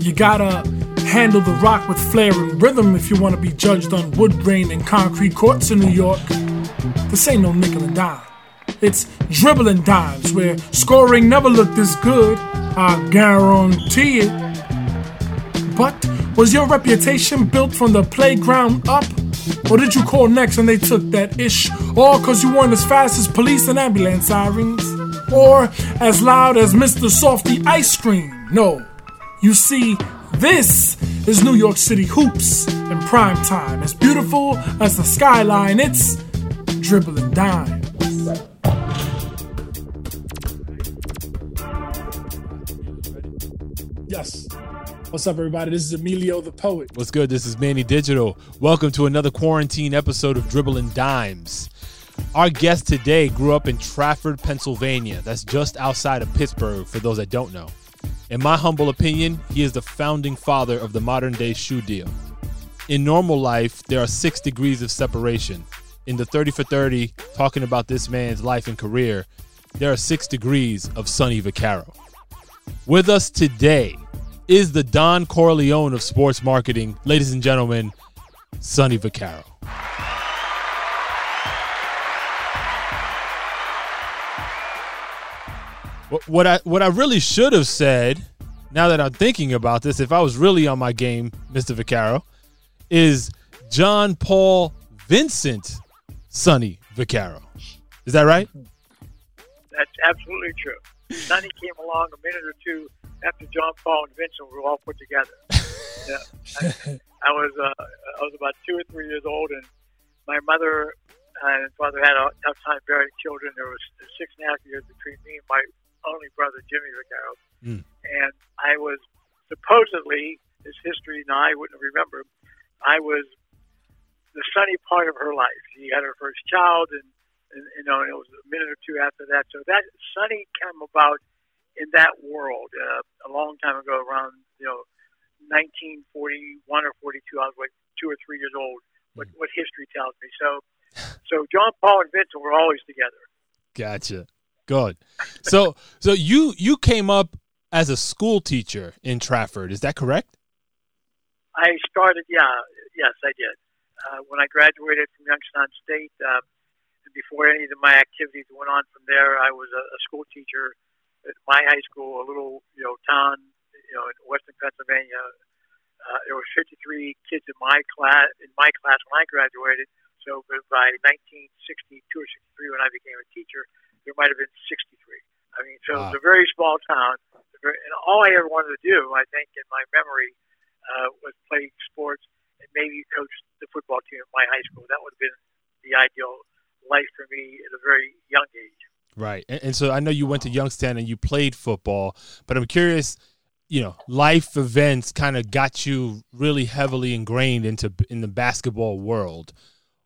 You gotta handle the rock with flair and rhythm if you wanna be judged on wood grain and concrete courts in New York. This ain't no nickel and dime. It's dribbling dimes where scoring never looked this good. I guarantee it. But was your reputation built from the playground up? Or did you call next and they took that ish? All cause you weren't as fast as police and ambulance sirens? Or as loud as Mr. Softee Ice Cream? No. You see, this is New York City hoops in prime time. As beautiful as the skyline, it's dribbling dimes. Yes. What's up, everybody? This is Emilio the Poet. What's good? This is Manny Digital. Welcome to another quarantine episode of Dribbling Dimes. Our guest today grew up in Trafford, Pennsylvania. That's just outside of Pittsburgh, for those that don't know. In my humble opinion, he is the founding father of the modern day shoe deal. In normal life, there are six degrees of separation. In the 30 for 30, talking about this man's life and career, there are six degrees of Sonny Vaccaro. With us today is the Don Corleone of sports marketing, ladies and gentlemen, Sonny Vaccaro. What- What I what I really should have said, now that I'm thinking about this, if I was really on my game, Mr. Vaccaro, is John Paul Vincent Sonny Vaccaro. Is that right? That's absolutely true. Sonny came along a minute or two after John Paul and Vincent were all put together. yeah, I, I was uh, I was about two or three years old, and my mother and father had a tough time bearing children. There was six and a half years between me and my only brother, Jimmy Vaccaro, Mm. and I was supposedly this history. Now I wouldn't remember. I was the sunny part of her life. She had her first child, and, and you know, and it was a minute or two after that. So that Sunny came about in that world uh, a long time ago, around you know, 1941 or 42. I was like two or three years old. What what history tells me. So, so John Paul and Vincent were always together. Gotcha. Good. So so you you came up as a school teacher in Trafford. Is that correct? I started, yeah, yes, I did. Uh, when I graduated from Youngstown State, and before any of my activities went on from there, I was a, a school teacher at my high school, a little, you know, town, you know, in western Pennsylvania. Uh, there were 53 kids in my class, in my class when I graduated. So by 1962 or 63, when I became a teacher, there might have been 63. I mean, so it was a very small town. And all I ever wanted to do, I think, in my memory, uh, was play sports and maybe coach the football team at my high school. That would have been the ideal life for me at a very young age. Right. And, and so I know you went to Youngstown and you played football, but I'm curious, you know, life events kind of got you really heavily ingrained into in the basketball world.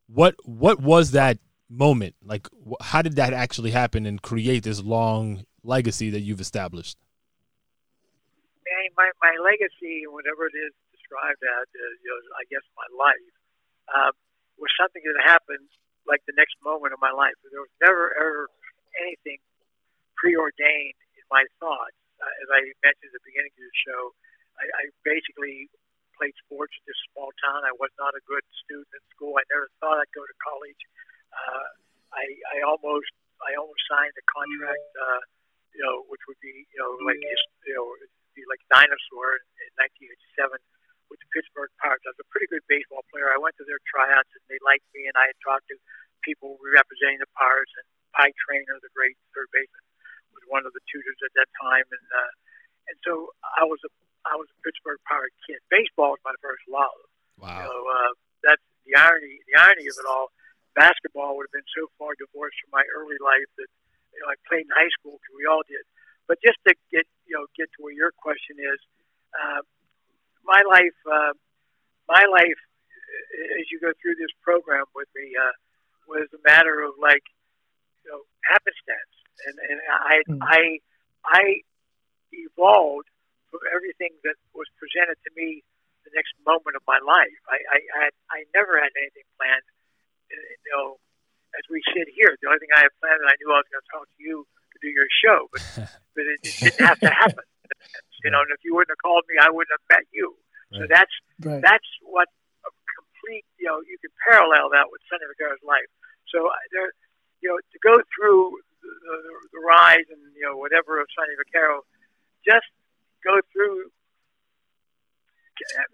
What what was that moment? Like wh- how did that actually happen and create this long legacy that you've established? My, my legacy, whatever it is described as, uh, you know, I guess my life, um, was something that happened like the next moment of my life. There was never, ever anything preordained in my thoughts. Uh, as I mentioned at the beginning of the show, I, I basically played sports in this small town. I was not a good student at school. I never thought I'd go to college. Uh, I, I almost, I almost signed a contract, uh, you know, which would be, you know, like, you know, be like dinosaur in, in 1987 with the Pittsburgh Pirates. I was a pretty good baseball player. I went to their tryouts and they liked me, and I had talked to people representing the Pirates. And Pie Traynor, the great third baseman, was one of the tutors at that time, and uh, and so I was a I was a Pittsburgh Pirate kid. Baseball was my first love. Wow. So uh, that's the irony. The irony of it all. Basketball would have been so far divorced from my early life that you know I played in high school because we all did. But just to get you know get to where your question is, uh, my life, uh, my life, as you go through this program with me, uh, was a matter of like you know happenstance, and and I Mm. I I evolved from everything that was presented to me the next moment of my life. I I I, I never had anything planned. Uh, You know, as we sit here, the only thing I had planned, and I knew I was going to talk to you to do your show, but but it, it didn't have to happen. You know, and if you wouldn't have called me, I wouldn't have met you. So that's Right. that's what a complete. You know, you can parallel that with Sonny Vaccaro's life. So there, you know, to go through the, the, the rise and you know whatever of Sonny Vaccaro, just go through.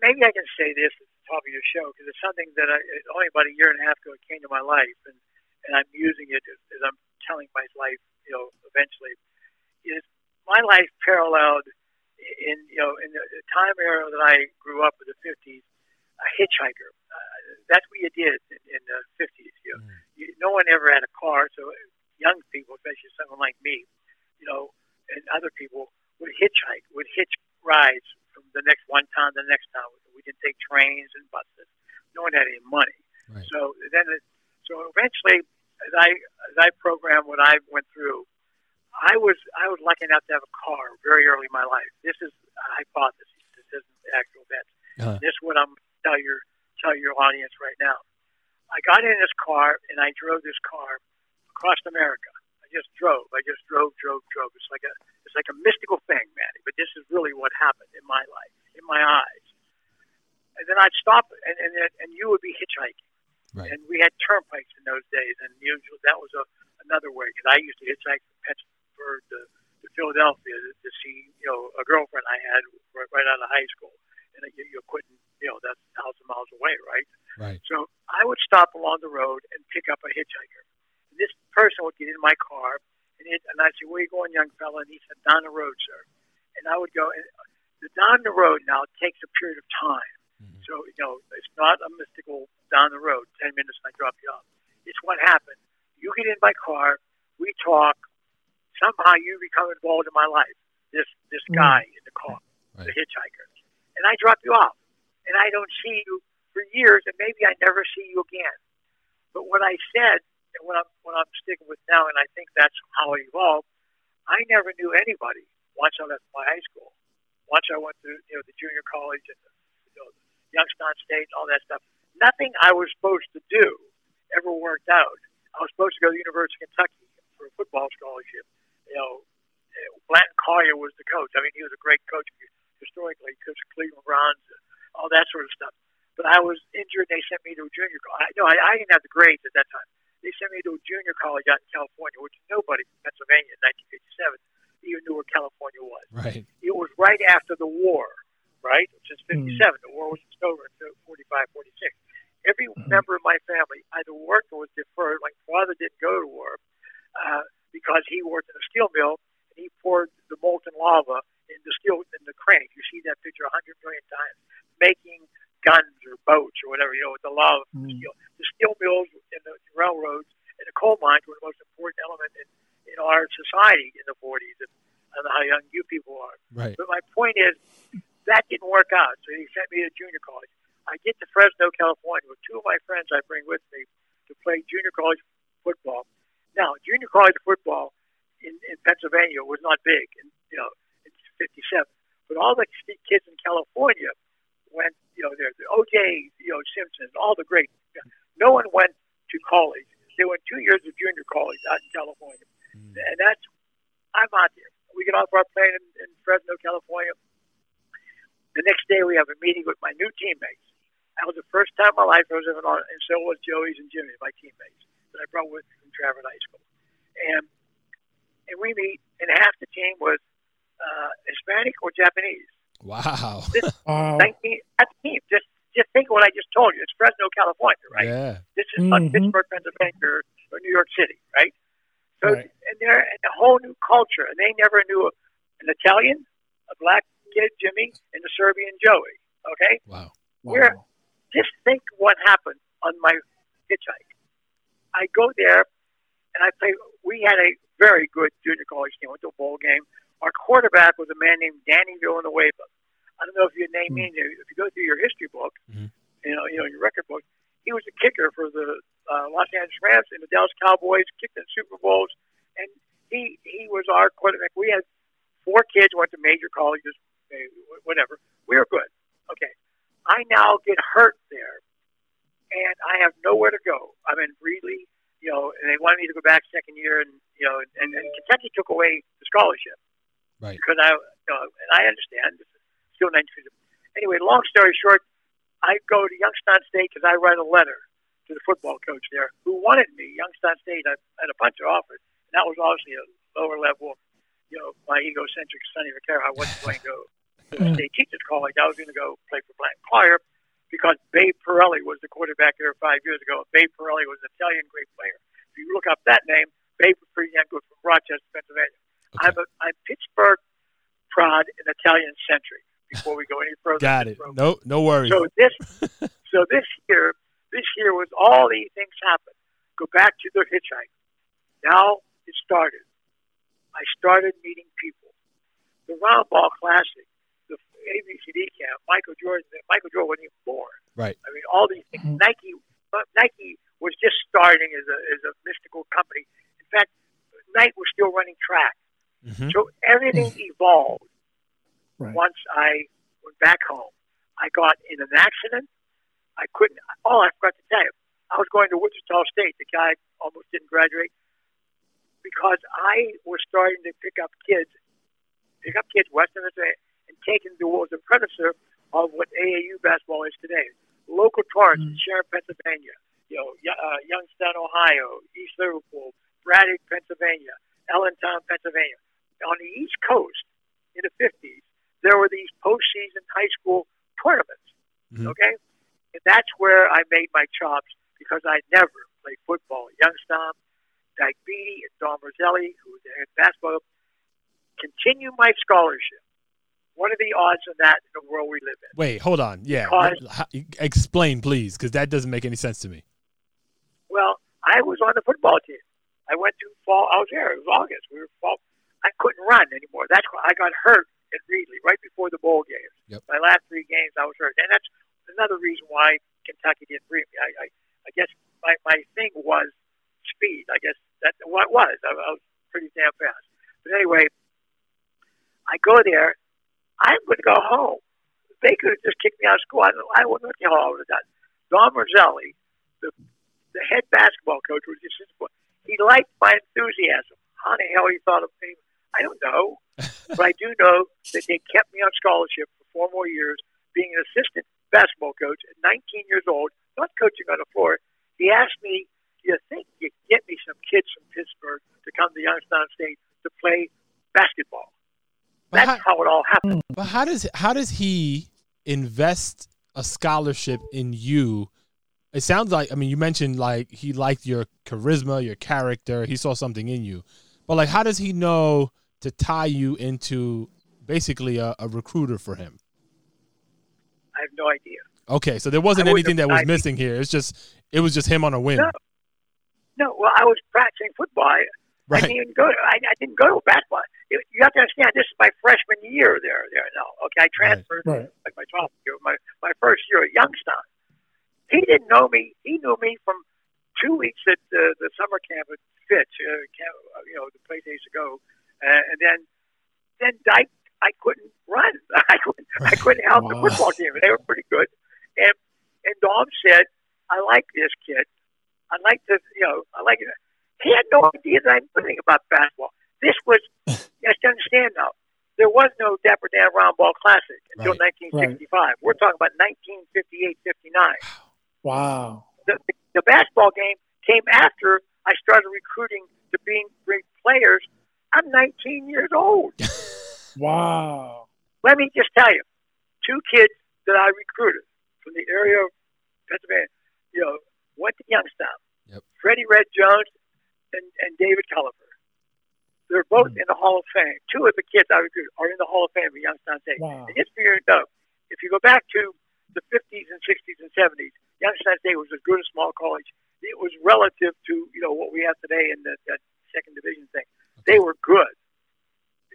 Maybe I can say this at the top of your show because it's something that I only about a year and a half ago it came to my life, and and I'm using it as, as I'm telling my life. You know, eventually, is my life paralleled in you know in the time era that I grew up in the 50s, a hitchhiker. Uh, that's what you did in, in the 50s. You, know, you, no one ever had a car, so young people, especially someone like me, you know, and other people would hitchhike, would hitch rides from the next one town to the next town. We didn't take trains and buses. No one had any money. Right. So then, it, so eventually, as I as I programmed what I went through, I was I was lucky enough to have a car very early in my life. This is a hypothesis. This isn't the actual event. Uh-huh. This is what I'm tell your tell your audience right now. I got in this car and I drove this car across America. I just drove. I just drove, drove, drove. It's like a it's like a mystical thing, Manny. But this is really what happened in my life, in my eyes. And then I'd stop and and, and you would be hitchhiking. Right. And we had turnpikes in those days, and usually that was a, another way because I used to hitchhike from Pittsburgh to, to Philadelphia to, to see, you know, a girlfriend I had right, right out of high school, and you, you couldn't, you know, that's a thousand miles away, right? Right. So I would stop along the road and pick up a hitchhiker. Person would get in my car, and, it, and I'd say, "Where you going, young fella?" And he said, "Down the road, sir." And I would go. And the down the road now takes a period of time. Mhm. So you know, it's not a mystical down the road, ten minutes and I drop you off. It's what happened. You get in my car, we talk. Somehow you become involved in my life. This this Mm. guy in the car, the hitchhiker, and I drop you off, and I don't see you for years, and maybe I never see you again. But what I said, and what I'm what I'm sticking with now, and I think that's how I evolved. I never knew anybody once I left my high school. Once I went to you know the junior college and the, you know, Youngstown State all that stuff. Nothing I was supposed to do ever worked out. I was supposed to go to the University of Kentucky for a football scholarship. You know, Blanton Collier was the coach. I mean, he was a great coach historically, the Cleveland Browns, all that sort of stuff. But I was injured. They sent me to a junior college. No, I, I didn't have the grades at that time. They sent me to a junior college out in California, which nobody from Pennsylvania in 1957 even knew where California was Right. it was right after the war, right? Since Mm. 57. The war was over in 45, 46. Every member of my family either worked or was deferred. My father didn't go to war uh, because he worked in a steel mill and he poured the molten lava in the steel in the crank. You see that picture a hundred million times, making guns or boats or whatever, you know, with the lava from the Mm. steel. The steel mills and the railroads and the coal mines were the most important element in, in our society in the 40s. And I don't know how young you people are. Right. But my point is, that didn't work out. So he sent me to junior college. I get to Fresno, California, with two of my friends I bring with me to play junior college football. Now, junior college football in, in Pennsylvania was not big, and you know, it's '57. But all the kids in California went, you know, there, the OJ, you know, Simpson, all the great. No one went to college. They went two years of junior college out in California, Mm. and that's I'm out there. We get off our plane in, in Fresno, California. The next day, we have a meeting with my new teammates. That was the first time in my life I was ever on, and so was Joey's and Jimmy, my teammates that I brought with me from Trafford High School. And and we meet, and half the team was uh, Hispanic or Japanese. Wow. Wow. 19, that's the team. Just just think of what I just told you. It's Fresno, California, right? Yeah. This is not Mhm. Pittsburgh, Pennsylvania, or, or New York City, right? So, Right. and they're in a whole new culture, and they never knew a, an Italian, a black kid, Jimmy, and a Serbian, Joey. Okay, Wow. We're- just think what happened on my hitchhike. I go there, and I play. We had a very good junior college team. Went to a bowl game. Our quarterback was a man named Danny Villanueva. I don't know if your name Hmm. means. If you go through your history book, Mhm. you know, you know your record book, he was a kicker for the uh, Los Angeles Rams and the Dallas Cowboys, kicked in Super Bowls, and he he was our quarterback. We had four kids went to major colleges, eh, whatever. We were good. Okay, I now get hurt there, and I have nowhere to go. I'm in Reedley, you know, and they wanted me to go back second year, and you know, and, and Kentucky took away the scholarship. Right. Because I, you know, and I understand. This is still 1950. Anyway, long story short, I go to Youngstown State because I write a letter to the football coach there who wanted me. Youngstown State, I had a bunch of offers, and that was obviously a lower level. You know, my egocentric Sonny Vaccaro, I wasn't going to go to the state teachers college. I was going to go play for Blanton because Babe Parilli was the quarterback there five years ago. Babe Parilli was an Italian great player. If you look up that name, Babe was pretty damn good from Rochester, Pennsylvania. Okay. I'm a, I'm Pittsburgh prod and Italian centric. Before we go any further, Got it. program. No, no worries. So this, so this year, this year was all these things happened. Go back to the hitchhike. Now it started. I started meeting people. The Round Ball Classic, the ABCD camp, Michael Jordan. Michael Jordan wasn't even born. Right. I mean, all these things. Mm-hmm. Nike, Nike was just starting as a as a mystical company. In fact, Nike was still running track. Mhm. So everything evolved Right. once I went back home. I got in an accident. I couldn't. Oh, I forgot to tell you. I was going to Wichita State. The guy almost didn't graduate because I was starting to pick up kids, pick up kids Western Pennsylvania, and take them towards the predecessor of what AAU basketball is today. Local tournaments in Sharon, Pennsylvania, you know, uh, Youngstown, Ohio, East Liverpool, Braddock, Pennsylvania, Allentown, Pennsylvania. On the East Coast in the 50s, there were these postseason high school tournaments. Mhm. Okay, and that's where I made my chops because I never played football Youngstown. Dike Beede and Dom Rosselli, who was head basketball, continue my scholarship. What are the odds of that in the world we live in? Wait, hold on. Yeah. Because- explain, please, because that doesn't make any sense to me. Well, I was on the football team. I went to fall. I was there. It was August. We were fall. I couldn't run anymore. That's why I got hurt at Reedley right before the bowl games. Yep. My last three games, I was hurt, and that's another reason why Kentucky didn't bring me. I, I, I guess my my thing was speed. I guess that's what it was. I, I was pretty damn fast. But anyway, I go there. I'm going to go home. They could have just kicked me out of school. I, don't- I wouldn't know how I would have done. Dom Rosselli, the the head basketball coach, was just he liked my enthusiasm. How the hell he thought of me? I don't know, but I do know that they kept me on scholarship for four more years, being an assistant basketball coach at 19 years old, not coaching on the floor. He asked me, "Do you think you could get me some kids from Pittsburgh to come to Youngstown State to play basketball?" But That's how, how it all happened. Mm, but how does how does he invest a scholarship in you? It sounds like I mean you mentioned like he liked your charisma, your character. He saw something in you, but like how does he know to tie you into basically a, a recruiter for him? I have no idea. Okay, so there wasn't I wouldn't anything that was I- missing here. It's just it was just him on a whim. No. No, well, I was practicing football. I, I didn't even go. To, I, I didn't go to basketball. You, you have to understand. This is my freshman year there. There now. Okay, I transferred Right. like my twelfth year, my my first year at Youngstown. He didn't know me. He knew me from two weeks at the, the summer camp at Fitch, uh, camp, uh, you know, the play days used to go, uh, and then then Dike. I couldn't run. I couldn't. I couldn't help the football team. They were pretty good. And and Dom said, "I like this kid. I like to, you know, I like it." He had no idea that I knew anything about basketball. This was, you have to understand now, there was no Dapper Dan Round Ball Classic until Right. 1965. We're talking about 1958, 59. Wow. The, the basketball game came after I started recruiting to being great players. I'm 19 years old. Wow. Let me just tell you, two kids that I recruited from the area of Pennsylvania, you know, went to Youngstown. Yep. Freddie Red Jones and, and David Culliver. They're both hmm. in the Hall of Fame. Two of the kids I recruited are in the Hall of Fame at Youngstown State. Wow. And just for your note, if you go back to the 50s and 60s and 70s, Youngstown State was as good a small college. It was relative to you know what we have today in the, that second division thing. They were good.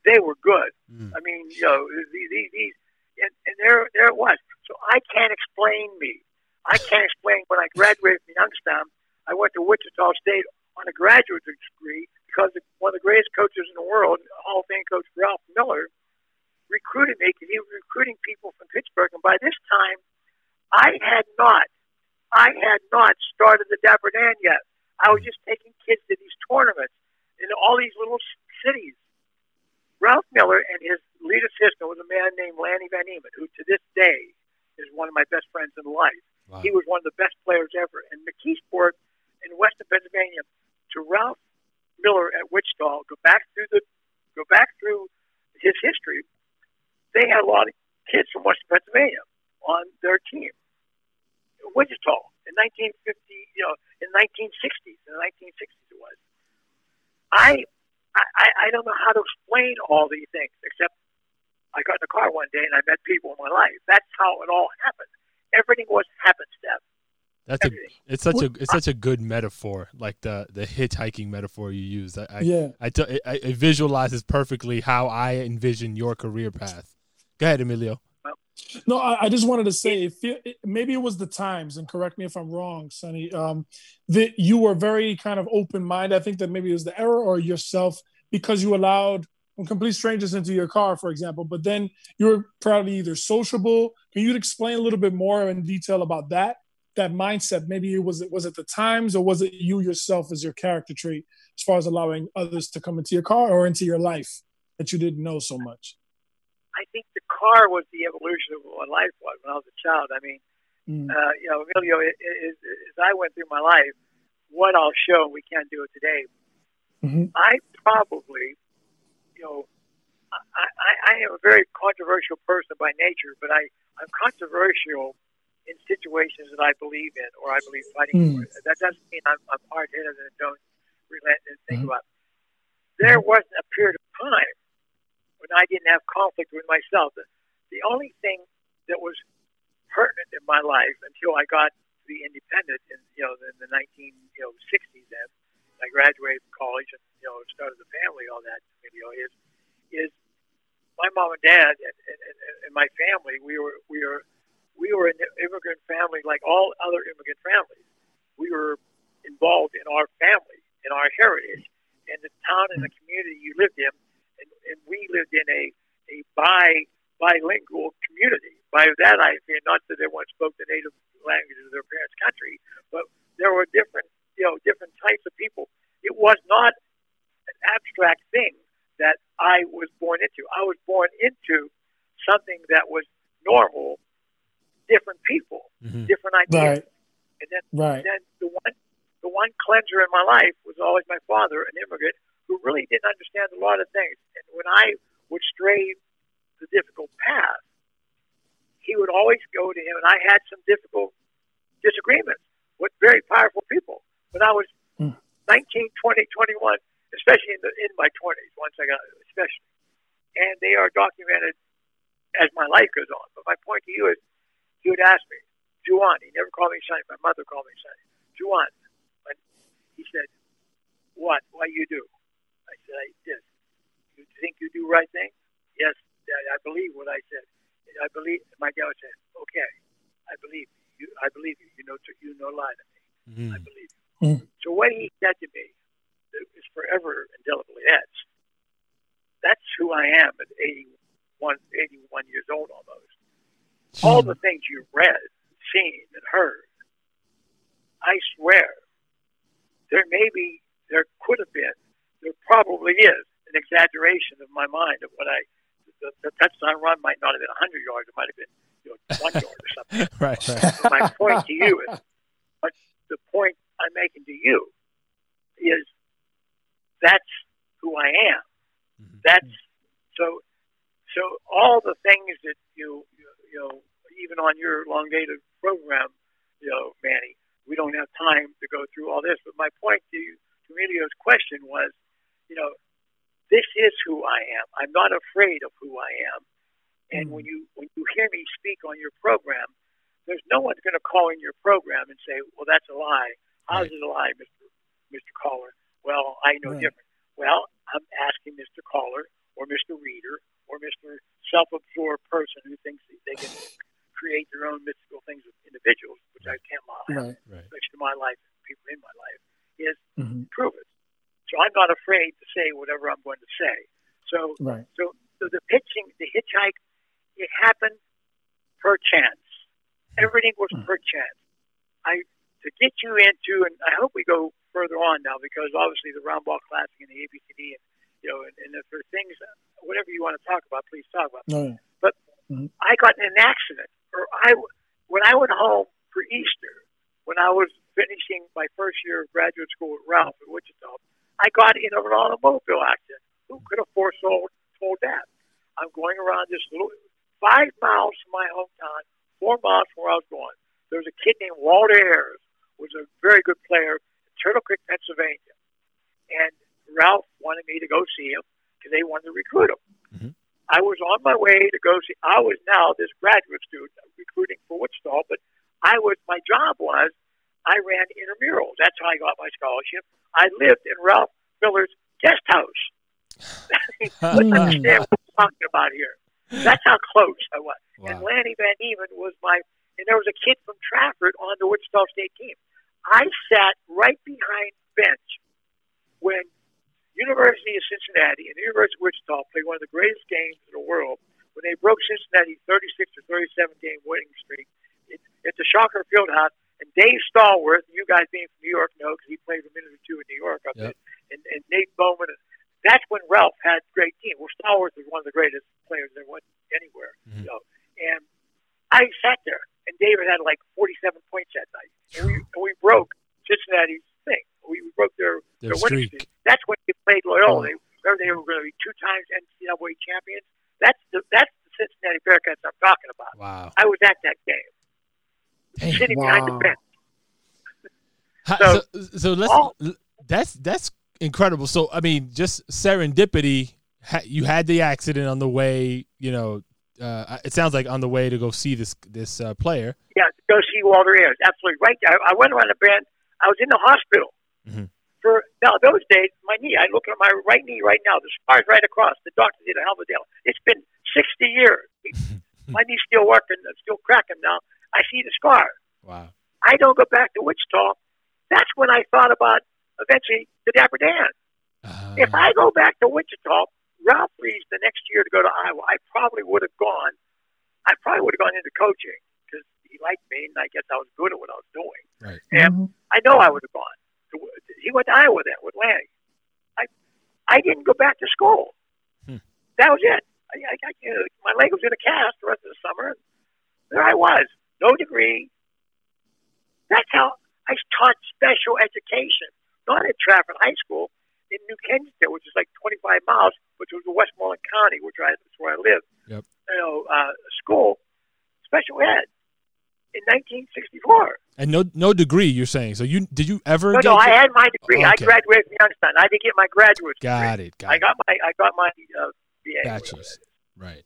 They were good. Mm. I mean, you know, these, these, these and, and there, there it was. So I can't explain me. I can't explain when I graduated from Youngstown. I went to Wichita State on a graduate degree because one of the greatest coaches in the world, Hall of Fame coach Ralph Miller, recruited me because he was recruiting people from Pittsburgh. And by this time, I had not, I had not started the Dapper Dan yet. I was just taking kids to these tournaments in all these little cities. Ralph Miller and his lead assistant was a man named Lanny Van Eman, who to this day is one of my best friends in life. Wow. He was one of the best players ever. And McKeesport in Western Pennsylvania to Ralph Miller at Wichita, go back through the go back through his history. They had a lot of kids from Western Pennsylvania on their team. Wichita in 1950, you know, in 1960s, in the 1960s it was. I, I, I don't know how to explain all these things except I got in the car one day and I met people in my life. That's how it all happened. Everything was happenstance. That's Everything. a it's such a it's such a good metaphor, like the the hitchhiking metaphor you use. I, I yeah, I, t- I it visualizes perfectly how I envision your career path. Go ahead, Emilio. No, I, I, just wanted to say, it, maybe it was the times, and correct me if I'm wrong, Sonny. Um, that you were very kind of open minded. I think that maybe it was the error or yourself because you allowed complete strangers into your car, for example. But then you were probably either sociable. Can you explain a little bit more in detail about that? That mindset. Maybe it was it was it the times, or was it you yourself as your character trait, as far as allowing others to come into your car or into your life that you didn't know so much? I think the car was the evolution of what life was when I was a child. I mean, mm. uh, you know, Emilio, as, as I went through my life, what I'll show, we can't do it today. Mm-hmm. I probably, you know, I, I, I am a very controversial person by nature, but I, I'm controversial in situations that I believe in or I believe fighting mm. for. That doesn't mean I'm, I'm hard headed and don't relent and think mm-hmm. about. There wasn't a period of time when I didn't have conflict with myself. The, the only thing that was pertinent in my life until I got to be independent in you know in the 19 you know 60s then I graduated from college and you know started a family all that you know is is my mom and dad and, and, and my family. We were we were we were an immigrant family like all other immigrant families. We were involved in our family in our heritage and the town and the community you lived in and, and we lived in a a bi bilingual community. By that I mean not that everyone spoke the native language of their parents' country, but there were different you know different types of people. It was not an abstract thing that I was born into. I was born into something that was normal, different people, mm-hmm. different ideas. Right. And then, right. then the one the one cleanser in my life was always my father, an immigrant who really didn't understand a lot of things. And when I would stray the difficult path, he would always go to him. And I had some difficult disagreements with very powerful people when I was mm. 19, 20, 21, especially in, the, in my 20s, once I got, especially. And they are documented as my life goes on. But my point to you is, he would ask me, Juan, he never called me Sonny. My mother called me Sonny. Juan, and he said, what? Why you do? I said, I did. You think you do right thing? Yes, I believe what I said. I believe. My dad said, "Okay, I believe you. I believe you. You know, you know, lie to me. Mm. I believe you." Mm. So what he said to me is forever indelibly etched. That's who I am at 81, 81 years old almost. Mm. All the things you've read, seen, and heard, I swear, there may be, there could have been there probably is an exaggeration of my mind of what I the, the touchdown run might not have been 100 yards; it might have been you know, one yard or something. right. my point to you is, but the point I'm making to you is that's who I am. Mm-hmm. That's so. So all the things that you, you you know even on your long dated program, you know, Manny, we don't have time to go through all this. But my point to you, to Emilio's question was, you know, this is who I am. I'm not afraid of who I am. And mm. when you when you hear me speak on your program, there's no one's going to call in your program and say, "Well, that's a lie." How's right. it a lie, Mister Mister Caller? Well, I know right. different. Well, I'm asking Mister Caller or Mister Reader or Mister Self-absorbed person who thinks they can create their own mystical things with individuals, which I can't lie, right. right. especially to my life people in my life, is mm-hmm. prove it. So I'm not afraid to say whatever I'm going to say. So, right. so, so the pitching, the hitchhike, it happened per chance. Everything was mm-hmm. per chance. I to get you into, and I hope we go further on now because obviously the round ball classic and the ABCD, and you know, and, and if there are things whatever you want to talk about, please talk about. No, yeah. But Mhm. I got in an accident, or I when I went home for Easter, when I was finishing my first year of graduate school at Ralph in Wichita, I got in an automobile accident. Who could have foretold told that? I'm going around this little five miles from my hometown, four miles from where I was going. There was a kid named Walter Ayers, was a very good player in Turtle Creek, Pennsylvania, and Ralph wanted me to go see him because they wanted to recruit him. Mhm. I was on my way to go see. I was now this graduate student recruiting for Wichita, but I was my job was I ran intramurals. That's how I got my scholarship. I lived in Ralph Miller's guest house. Let's understand what we're talking about here. That's how close I was. And Lanny Van Eman was my, and there was a kid from Trafford on the Wichita State team. I sat right behind bench when University of Cincinnati and the University of Wichita played one of the greatest games in the world when they broke Cincinnati's 36 or 37 game winning streak it, at the Shocker Fieldhouse. And Dave Stallworth, you guys being from New York know because he played a minute or two in New York up Yep. there, and, and Nate Bowman. That's when Ralph had a great team. Well, Stallworth was one of the greatest players that went anywhere. Mhm. So, and I sat there, and David had like 47 points that night, and we, and we broke Cincinnati's thing. We broke their Their their streak. That's when they played Loyola. Oh. They, remember they were going to be two times NCAA champions. That's the that's the Cincinnati Bearcats I'm talking about. Wow. I was at that game, Dang. sitting behind the Wow. How- So- so, so let's. That's that's incredible. So I mean, just serendipity. You had the accident on the way. You know, uh, it sounds like on the way to go see this this uh, player. Yeah, to go see Walter Ayers. Absolutely right. I, I went around the bend. I was in the hospital Mhm. for now. Those days, my knee. I look at my right knee right now. The scar's right across. The doctor did a hell of a deal. It's been sixty years. my knee's still working. It's still cracking now. I see the scar. Wow. I don't go back to Wichita. That's when I thought about eventually the Dapper Dan. Uh, If I go back to Wichita, Ralph leaves the next year to go to Iowa. I probably would have gone. I probably would have gone into coaching because he liked me, and I guess I was good at what I was doing. Right. And Mhm. I know I would have gone. To, he went to Iowa then with Lanny. I I didn't go back to school. Hmm. That was it. I, I, I, my leg was in a cast the rest of the summer. And there I was, no degree. That's how I taught special education, not at Trafford High School in New Kensington, which is like 25 miles, which was in Westmoreland County, which I, that's where I live. Yep. You know, uh, school, special ed in 1964. And no no degree. You're saying. So you did you ever No, get? no, I had my degree. I graduated from Youngstown. I didn't get my graduate degree. got it. Got I it. got my I got my uh, BA. Bachelor's. Right.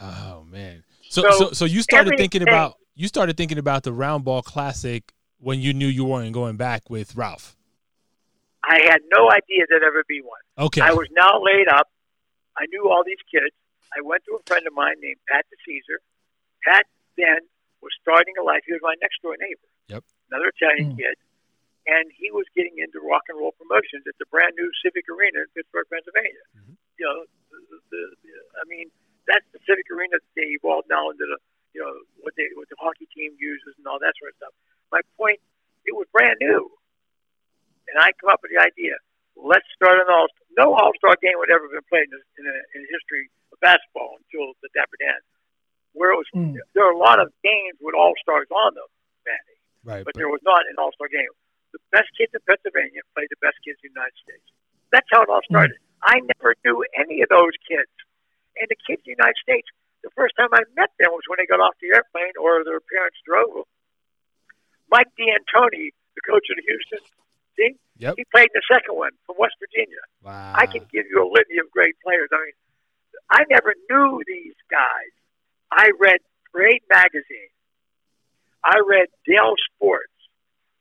Oh man. So So, so so you started thinking everything- about you started thinking about the round ball classic when you knew you weren't going back with Ralph. I had no idea there'd ever be one. Okay. I was now laid up. I knew all these kids. I went to a friend of mine named Pat DiCesare. Pat then was starting a life. He was my next door neighbor. Yep. Another Italian Mm. kid. And he was getting into rock and roll promotions at the brand new Civic Arena in Pittsburgh, Pennsylvania. Mhm. You know, the, the, the, I mean, that's the Civic Arena that they evolved now into the, you know, what they what the hockey team uses and all that sort of stuff. My point, it was brand new, and I come up with the idea: let's start an all. No All Star game would ever been played in, the- in, the, in the history of basketball until the Dapper Dan, where it was. Mm. There are a lot of games with All Stars on them, Manny, right. but but- there was not an All Star game. The best kids in Pennsylvania played the best kids in the United States. That's how it all started. I never knew any of those kids. And the kids in the United States, the first time I met them was when they got off the airplane or their parents drove them. Mike D'Antoni, the coach of the Houston team, Yep. he played in the second one from West Virginia. Wow. I can give you a litany of great players. I mean, I never knew these guys. I read Parade magazine. I read Dell Sports.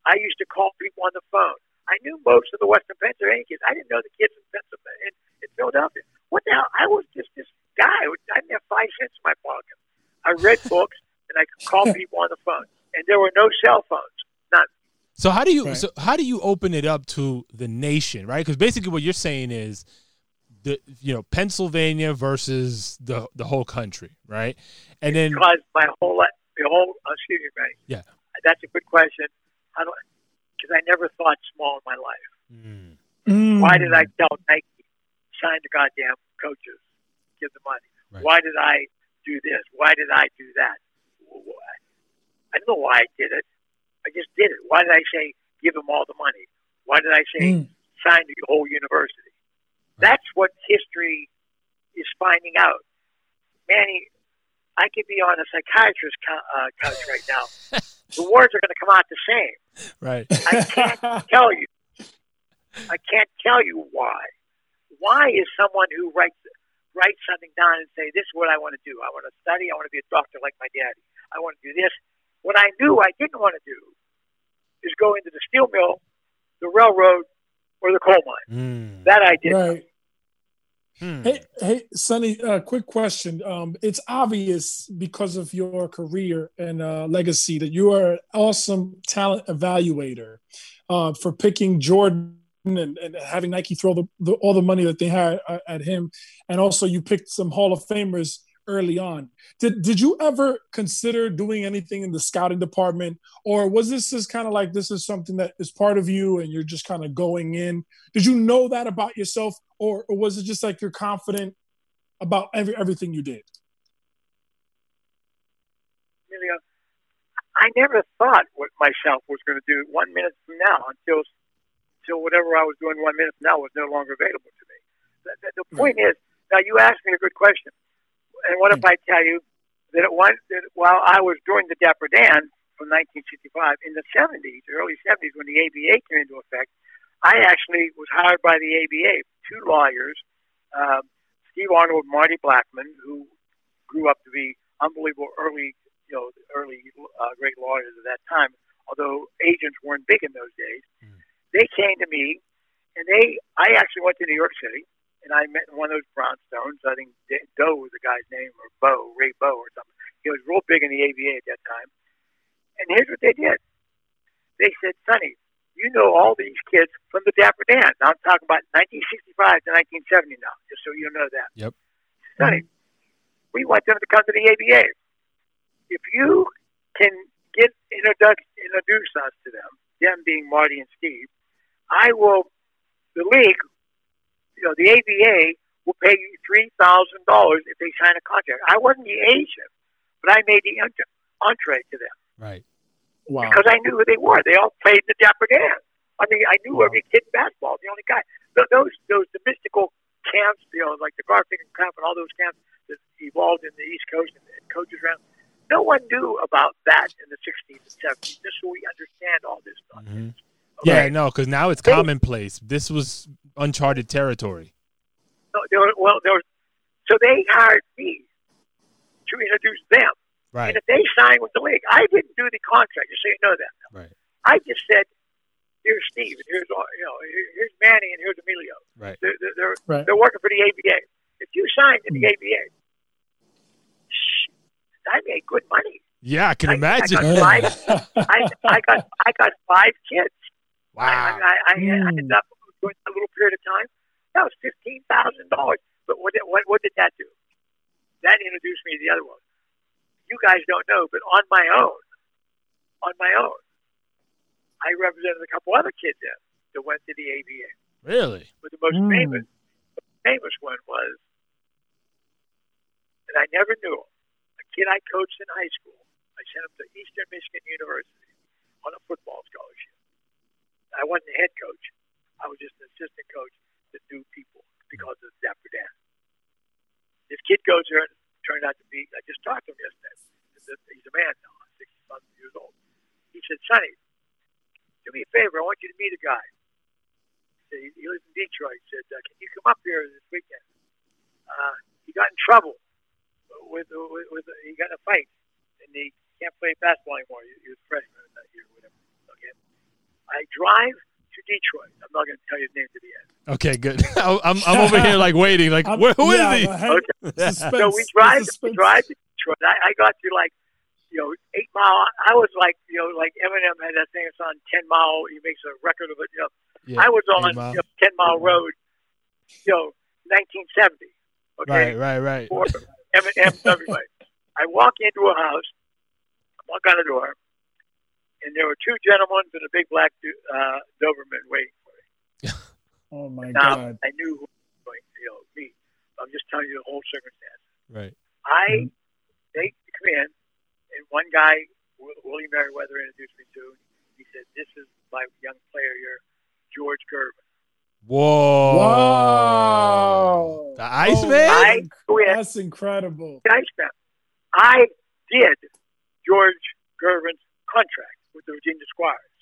I used to call people on the phone. I knew most of the Western Pennsylvania kids. I didn't know the kids in Pennsylvania, in, in Philadelphia. What the hell? I was just this guy. I didn't have five cents in my pocket. I read books and I could call people on the phone, and there were no cell phones. None. So how do you Right. so how do you open it up to the nation, right? Because basically what you're saying is the you know Pennsylvania versus the the whole country, right? And then because my whole life, the whole uh, excuse me, Manny. Yeah. that's a good question. How do because I never thought small in my life. Mm, Mm. Why did I tell Nike sign the goddamn coaches give the money? Right. Why did I do this? Why did I do that? I don't know why I did it. I just did it. Why did I say give them all the money? Why did I say Mm. sign the whole university? That's what history is finding out. Manny, I could be on a psychiatrist co- uh, couch right now. the words are going to come out the same. Right. I can't tell you. I can't tell you why. Why is someone who writes writes something down and say, "This is what I want to do. I want to study. I want to be a doctor like my daddy. I want to do this." What I knew I didn't want to do is go into the steel mill, the railroad, or the coal mine. Mm. That I did. right. Hmm. Hey, hey, Sonny. Uh, quick question. Um, it's obvious because of your career and uh, legacy that you are an awesome talent evaluator. Uh, for picking Jordan and, and having Nike throw the, the, all the money that they had uh, at him, and also you picked some Hall of Famers early on. Did did you ever consider doing anything in the scouting department, or was this just kind of like this is something that is part of you and you're just kind of going in? Did you know that about yourself, or, or was it just like you're confident about every everything you did? I never thought what myself was going to do one minute from now until until whatever I was doing one minute from now was no longer available to me. The, the, the point is, now you asked me a good question, and what if I tell you that it was, that while I was doing the Dapper Dan from 1965 in the 70s, early 70s, when the ABA came into effect, I actually was hired by the ABA, two lawyers, um, Steve Arnold and Marty Blackman, who grew up to be unbelievable early, you know, early uh, great lawyers at that time. Although agents weren't big in those days, Mm. They came to me, and they. I actually went to New York City, and I met one of those brownstones. I think Doe was the guy's name, or Bo, Ray Bo, or something. He was real big in the ABA at that time. And here's what they did. They said, Sonny, you know all these kids from the Dapper Dan. Now, I'm talking about 1965 to 1970 now, just so you know that. Yep. Sonny, we want them to come to the ABA. If you can get introduce, introduce us to them, them being Marty and Steve, I will, the league, you know, the ABA will pay you $3,000 if they sign a contract. I wasn't the agent, but I made the entree to them Right. Wow. because I knew who they were. They all played the Dapper Dan. I mean, I knew Wow. every kid in basketball. The only guy, th- those those the mystical camps, you know, like the Garfinkel camp and all those camps that evolved in the East Coast and, and coaches around. No one knew about that in the 60s and 70s. Just so we understand all this stuff. Mhm. Okay? Yeah, no, because now it's They- commonplace. This was uncharted territory. So there were, well, there was, so they hired me to introduce them. Right. And if they signed with the league, I didn't do the contract, just so you know that. Right. I just said, here's Steve, and here's you know, here's Manny, and here's Emilio. Right. They're, they're, they're, Right. they're working for the ABA. If you signed to the hmm. ABA, I made good money. Yeah, I can I- I imagine. got five- I, I got I got five kids. Wow. I, I, I, I Mm. ended up doing a little period of time. That was fifteen thousand dollars. But what did, what, what did that do? That introduced me to the other one. You guys don't know, but on my own, on my own, I represented a couple other kids then that went to the ABA. Really? But the most Mm. famous, the famous one was that I never knew him. A kid I coached in high school. I sent him to Eastern Michigan University on a football scholarship. I wasn't the head coach. I was just an assistant coach that knew people because of Dapper Dan. This kid goes there and turned out to be, I just talked to him yesterday. He's a, man now, 60 years old. He said, Sonny, do me a favor. I want you to meet a guy. He said, he lives in Detroit. He said, uh, can you come up here this weekend? Uh, he got in trouble with, with, with, he got in a fight and he can't play basketball anymore. He, he was freshman that year, whatever. Okay. I drive to Detroit. I'm not going to tell you his name to the end. Okay, good. I'm I'm over here like waiting, like where, who is yeah, he? Okay. So we drive, we drive to Detroit. I, I got to like, you know, eight mile. I was like, you know, like Eminem had that thing. It's on ten mile. He makes a record of it. You know, Yeah, I was on mile. you know, ten mile road. You know, 1970. Okay. Right, right, right. for Eminem everybody. I walk into a house, walk on the door, and there were two gentlemen and a big black du- uh, Doberman waiting for me. Oh my Now God. I knew who was going to you know, meet. I'm just telling you the whole circumstance. Right. I they come in, and one guy, Will- Willie Merriweather, introduced me to. He said, "This is my young player here, George Gervin." Whoa. Wow. The Iceman? Oh, I quit. That's incredible. The Iceman. I did George Gervin's contract with the Virginia Squires.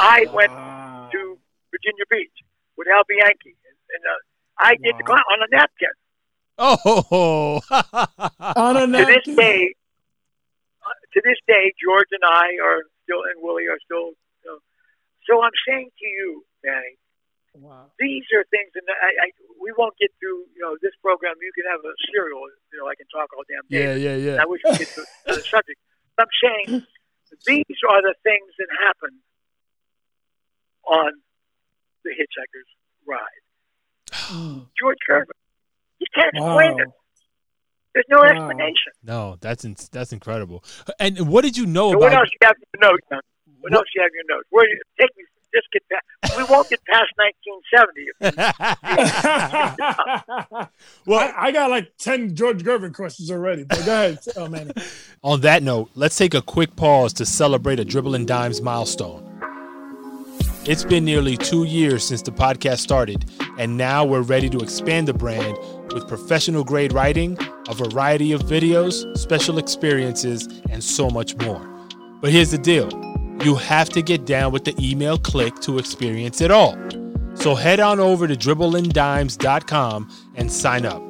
I went to Virginia Beach with Al Bianchi, and, and uh, I did the Wow. con- on a napkin. Oh. On a napkin. to this day, uh, to this day, George and I are still, and Willie are still. You know, so I'm saying to you, Manny, Wow. these are things, and I, I we won't get through. You know, this program. You can have a serial. You know, I can talk all damn day. yeah, yeah, yeah. I wish we could get to the subject. I'm saying these are the things that happen on the Hitchhiker's ride. George Gervin, you can't Wow. explain it. There's no Wow. explanation. No, that's in, that's incredible. And what did you know So what about else you have in your notes? What, What- else you have in your notes? Where you, take me? Just get past. We won't get past 1970. well, I, I got like 10 George Gervin questions already, but go ahead. Oh, man. On that note, let's take a quick pause to celebrate a Dribbling Dimes milestone. It's been nearly two years since the podcast started, and now we're ready to expand the brand with professional grade writing, a variety of videos, special experiences, and so much more. But here's the deal you have to get down with the email click to experience it all. So head on over to dribbleanddimes.com and sign up.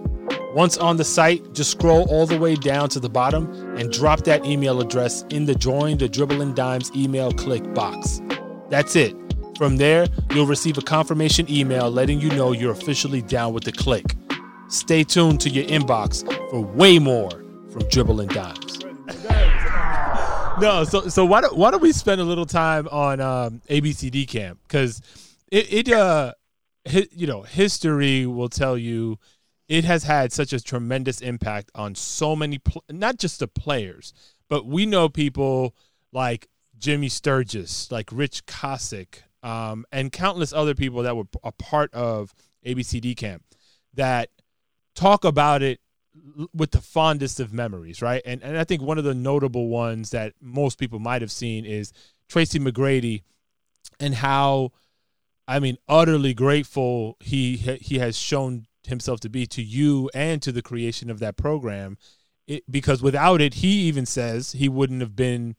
Once on the site, just scroll all the way down to the bottom and drop that email address in the Join the Dribbling Dimes email click box. That's it. From there, you'll receive a confirmation email letting you know you're officially down with the click. Stay tuned to your inbox for way more from Dribbling Dimes. No, so so why don't why don't we spend a little time on um, ABCD camp? Because it it uh hi, you know history will tell you it has had such a tremendous impact on so many pl- not just the players but we know people like Jimmy Sturgis like Rich Cossack um, and countless other people that were a part of ABCD camp that talk about it with the fondest of memories, right? And and I think one of the notable ones that most people might have seen is Tracy McGrady and how I mean utterly grateful he he has shown himself to be to you and to the creation of that program it, because without it he even says he wouldn't have been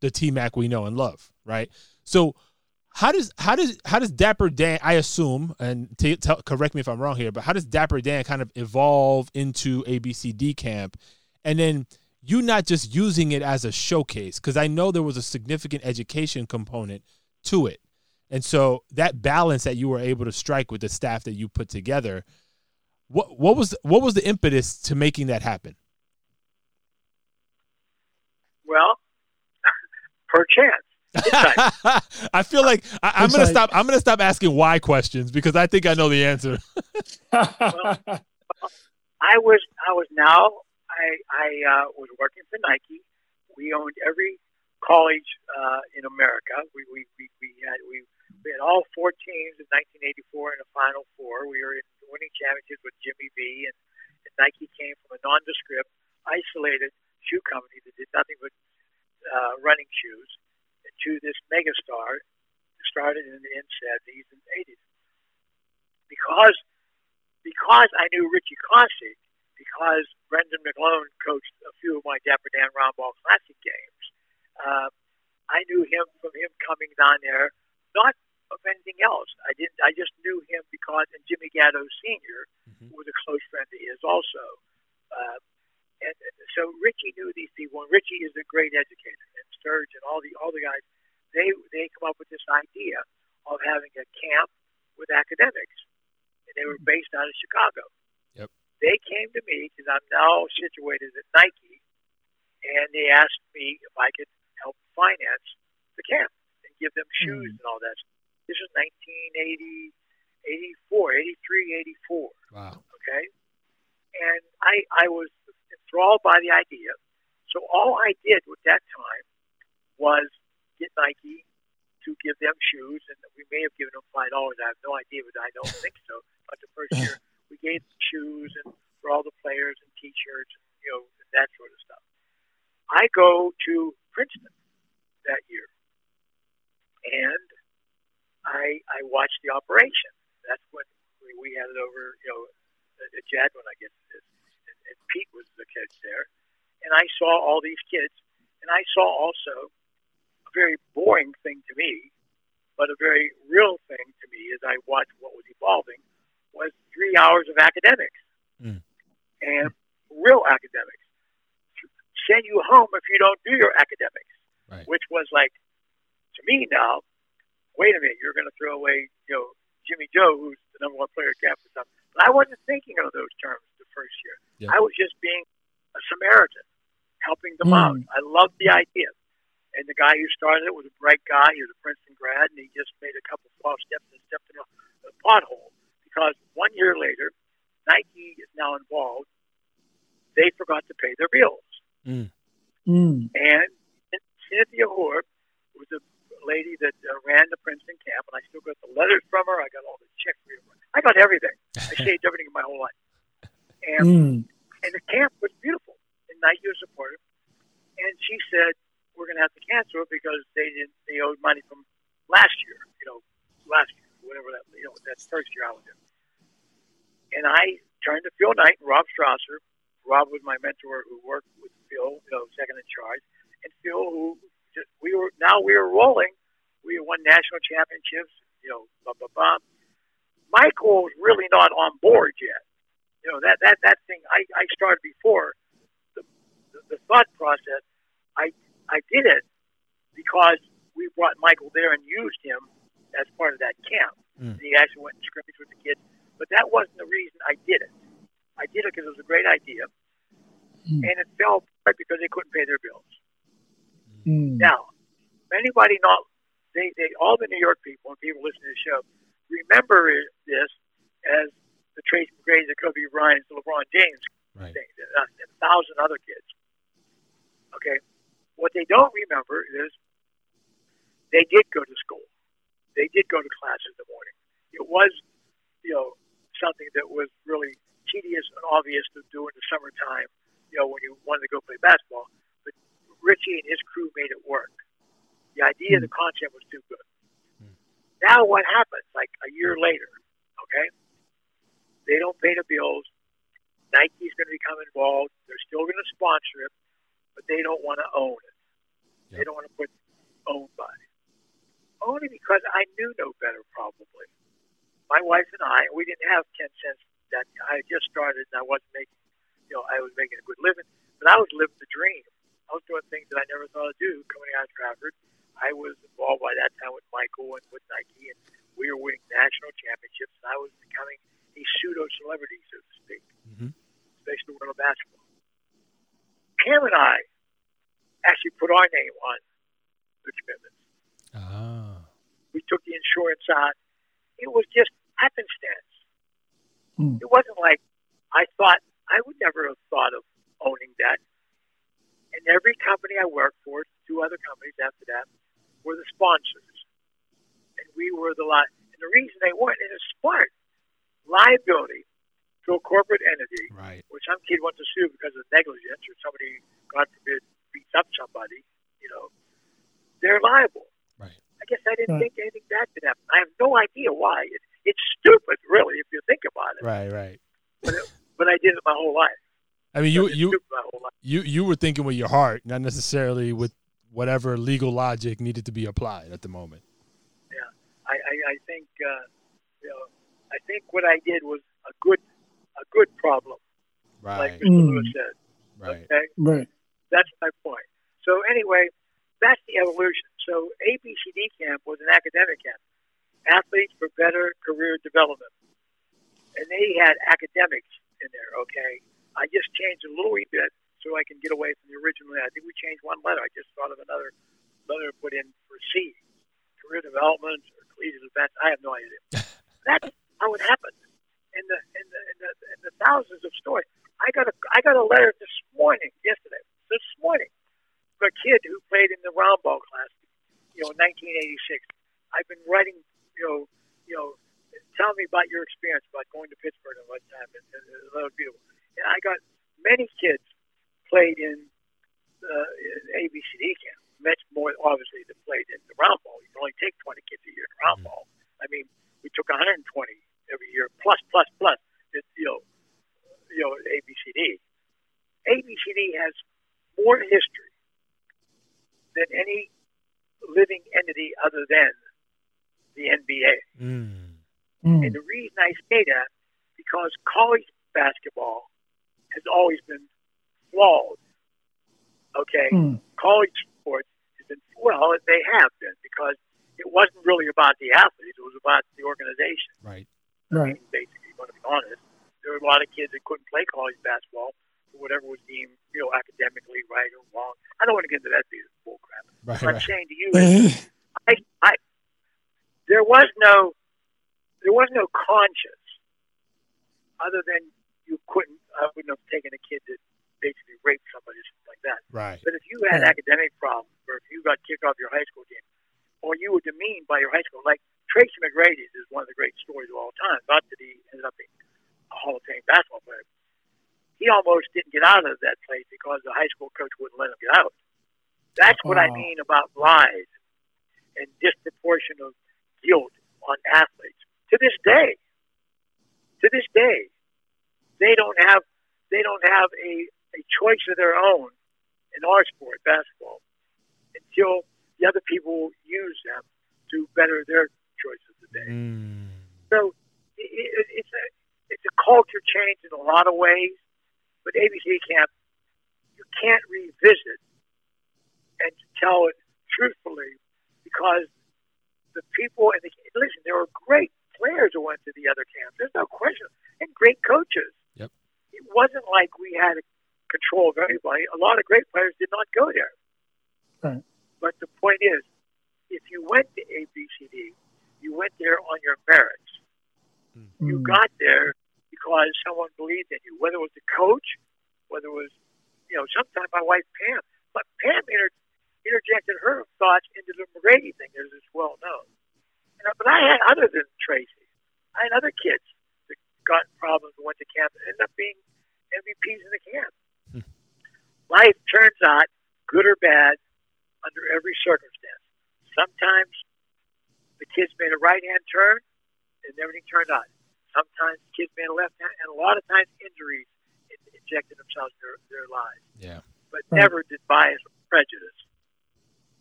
the T Mac we know and love, right? So how does how does how does Dapper Dan? I assume, and t- tell, correct me if I'm wrong here, but how does Dapper Dan kind of evolve into ABCD camp, and then you not just using it as a showcase? Because I know there was a significant education component to it, and so that balance that you were able to strike with the staff that you put together, what what was what was the impetus to making that happen? well, perchance. Hitchhiker. I feel like I, I'm gonna stop. I'm gonna stop asking why questions because I think I know the answer. I was I was now I I uh, was working for Nike. We owned every college uh, in America. We we, we, we had we, we had all four teams in 1984 in the Final Four. We were in winning championships with Jimmy V, and, and Nike came from a nondescript, isolated shoe company that did nothing but uh, running shoes to this megastar that started in the 70s and 80s. Because because I knew Richie Cossack, because Brendan Malone coached a few of my Dapper Dan Roundball Classic games, uh, I knew him from him coming down there, not of anything else. I didn't. I just knew him because, and Jimmy Gatto Sr. Mhm. was a close friend of his also. Uh, and and so Richie knew these people, and Richie is a great educator, and Sturge and all the all the guys. They they come up with this idea of having a camp with academics, and they were mm-hmm. based out of Chicago. Yep. They came to me because I'm now situated at Nike, and they asked me if I could help finance the camp and give them shoes mm. and all that. This was 1980, 84, 83, 84 Wow. okay? And I I was enthralled by the idea. So all I did with that time was get Nike to give them shoes, and we may have given them five dollars. I have no idea, but I don't think so. But the first year we gave them shoes and for all the players and T-shirts, and, you know, and that sort of stuff. I go to Princeton that year, and I I watch the operation. That's when we, we had it over, you know, at Jadwin, I guess it is, and, and Pete was the coach there, and I saw all these kids, and I saw also very boring thing to me, but a very real thing to me as I watched what was evolving was three hours of academics Mm. and real academics. Send you home if you don't do your academics, Right. which was like to me now. Wait a minute, you're going to throw away, you know, Jimmy Joe, who's the number one player at stuff. But I wasn't thinking of those terms the first year. Yeah. I was just being a Samaritan, helping them Mm. out. I loved the idea. And the guy who started it was a bright guy. He was a Princeton grad, and he just made a couple false steps and stepped in a, a pothole. Because one year later, Nike is now involved. They forgot to pay their bills. Mm. Mm. And Cynthia Horb was a lady that uh, ran the Princeton camp, and I still got the letters from her. I got all the checks from her. I got everything. I saved everything in my whole life. And Mm. and the camp was beautiful, and Nike was supportive. And she said, "We're going to have to cancel it because they didn't. They owed money from last year. You know, last year, whatever that. You know, that first year I was in." And I turned to Phil Knight and Rob Strasser. Rob was my mentor who worked with Phil, you know, second in charge, and Phil, who just we were now we were rolling. We won national championships. You know, blah blah blah. Michael was really not on board yet. You know that that that thing. I I started before the the, the thought process. I I did it because we brought Michael there and used him as part of that camp. Mm. And he actually went and scrimmaged with the kids. But that wasn't the reason I did it. I did it because it was a great idea, Mm. and it fell apart because they couldn't pay their bills. Mm. Now, anybody not they, they all the New York people and people listening to the show remember this as the Tracy McGrady, the Kobe Bryant, the LeBron James Right. thing, uh, and a thousand other kids. Okay, what they don't remember is they did go to school. They did go to class in the morning. It was, you know, something that was really tedious and obvious to do in the summertime. You know, when you wanted to go play basketball, but Richie and his crew made it work. The idea, the concept was too good. Hmm. Now, what happens? Like a year later, okay, they don't pay the bills. Nike's going to become involved. They're still going to sponsor it, but they don't want to own it. They don't want to put owned by. Only because I knew no better, probably. My wife and I, we didn't have ten cents. That I had just started, and I wasn't making, you know, I was making a good living, but I was living the dream. I was doing things that I never thought I'd do coming out of Trafford. I was involved by that time with Michael and with Nike, and we were winning national championships, and I was becoming a pseudo celebrity, so to speak, Mhm. especially in the world of basketball. Pam and I actually put our name on the commitment. Ah. We took the insurance out. It was just happenstance. Hmm. It wasn't like I thought I would never have thought of owning that. And every company I worked for, two other companies after that, were the sponsors. And we were the lot. And the reason they weren't, is smart. Liability to a corporate entity Right. where some kid wants to sue because of negligence or somebody, God forbid, beats up somebody, you know, they're liable. Right. I guess I didn't Right. think anything bad could happen. I have no idea why. It, it's stupid, really, if you think about it. Right. Right. But, it, but I did it my whole life. I mean, you you stupid my whole life. you you were thinking with your heart, not necessarily with whatever legal logic needed to be applied at the moment. I, I, I think, uh, you know, I think what I did was a good, a good problem, like Right. Mr. Mm. Lewis said. Right. Okay. Right. That's my point. So anyway, that's the evolution. So ABCD camp was an academic camp, athletes for better career development, and they had academics in there. Okay, I just changed a little wee bit so I can get away from the original. I think we changed one letter. I just thought of another letter to put in for C, career development or collegiate events. I have no idea. That's how it happened. In the in the in the, in the thousands of stories, I got a I got a letter this morning, yesterday, this morning, from a kid who played in the round ball class, you know, 1986. I've been writing, you know, you know, tell me about your experience about going to Pittsburgh at one time, and, and, and that was beautiful. And I got many kids played in uh, ABCD camp. Much more, obviously, than played in the round ball. You can only take 20 kids a year in round ball. I mean, we took 120 every year, plus, plus, plus. It's, you know, you know, ABCD. ABCD has more history than any living entity other than the NBA. Mm. Mm. And the reason I say that because college basketball has always been flawed. Okay, Mm. college sports has been well, they have been because it wasn't really about the athletes; it was about the organization. Right. Right. Basically, going to be honest, there were a lot of kids that couldn't play college basketball for whatever was deemed, you know, academically right or wrong. I don't want to get into that bull crap. Right. What I'm saying to you is I, I, there was no, there was no conscience other than you couldn't, I wouldn't have taken a kid that basically raped somebody or something like that. Right. But if you had Right. academic problems or if you got kicked off your high school team or you were demeaned by your high school, like Tracy McGrady's is one of the great stories of all time. Not that he ended up being a Hall of Fame basketball player. He almost didn't get out of that place because the high school coach wouldn't let him get out. That's what I mean about lies and disproportionate guilt on athletes. To this day, to this day, they don't have they don't have a, a choice of their own in our sport, basketball, until the other people use them to better their choice of the day. Mm. So it, it, it's a it's a culture change in a lot of ways, but ABC camp you can't revisit and tell it truthfully because the people and the listen there were great players who went to the other camps. There's no question, and great coaches. Yep. It wasn't like we had control of everybody. A lot of great players did not go there. Right. But the point is, if you went to ABCD, you went there on your merits. You Mm. got there because someone believed in you, whether it was the coach, whether it was, you know, sometimes my wife Pam, but Pam inter- interjected her thoughts into the McGrady thing, as it's well known. You know, but I had other than Tracy, I had other kids that got problems and went to camp and ended up being MVPs in the camp. Hmm. Life turns out, good or bad, under every circumstance. Sometimes the kids made a right hand turn and everything turned out. Sometimes kids made a left hand, and a lot of times injuries in- injected themselves in their, their lives. Yeah. But Right. never did bias or prejudice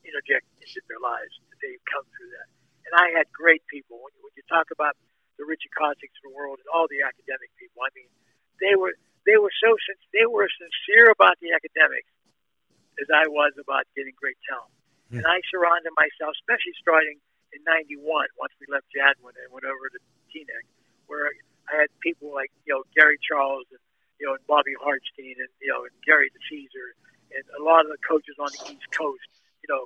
interject into their lives. They've come through that. And I had great people. When you, when you talk about the Richie Cossack's of the world and all the academic people, I mean, they were they were so they were sincere about the academics as I was about getting great talent. Hmm. And I surrounded myself, especially starting in '91, once we left Jadwin and went over to Teaneck, where I had people like you know Gary Charles and you know and Bobby Hartstein and you know and Gary DeCesare and a lot of the coaches on the East Coast. You know,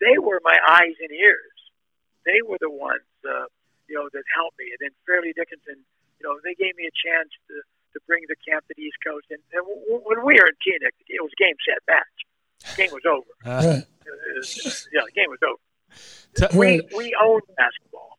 they were my eyes and ears. They were the ones uh, you know that helped me. And then Fairleigh Dickinson, you know, they gave me a chance to to bring the camp to the East Coast. And, and when we were in Teaneck, it was game set match. The game was over. Uh, Right. It was- yeah, the game was over. t- We we owned basketball.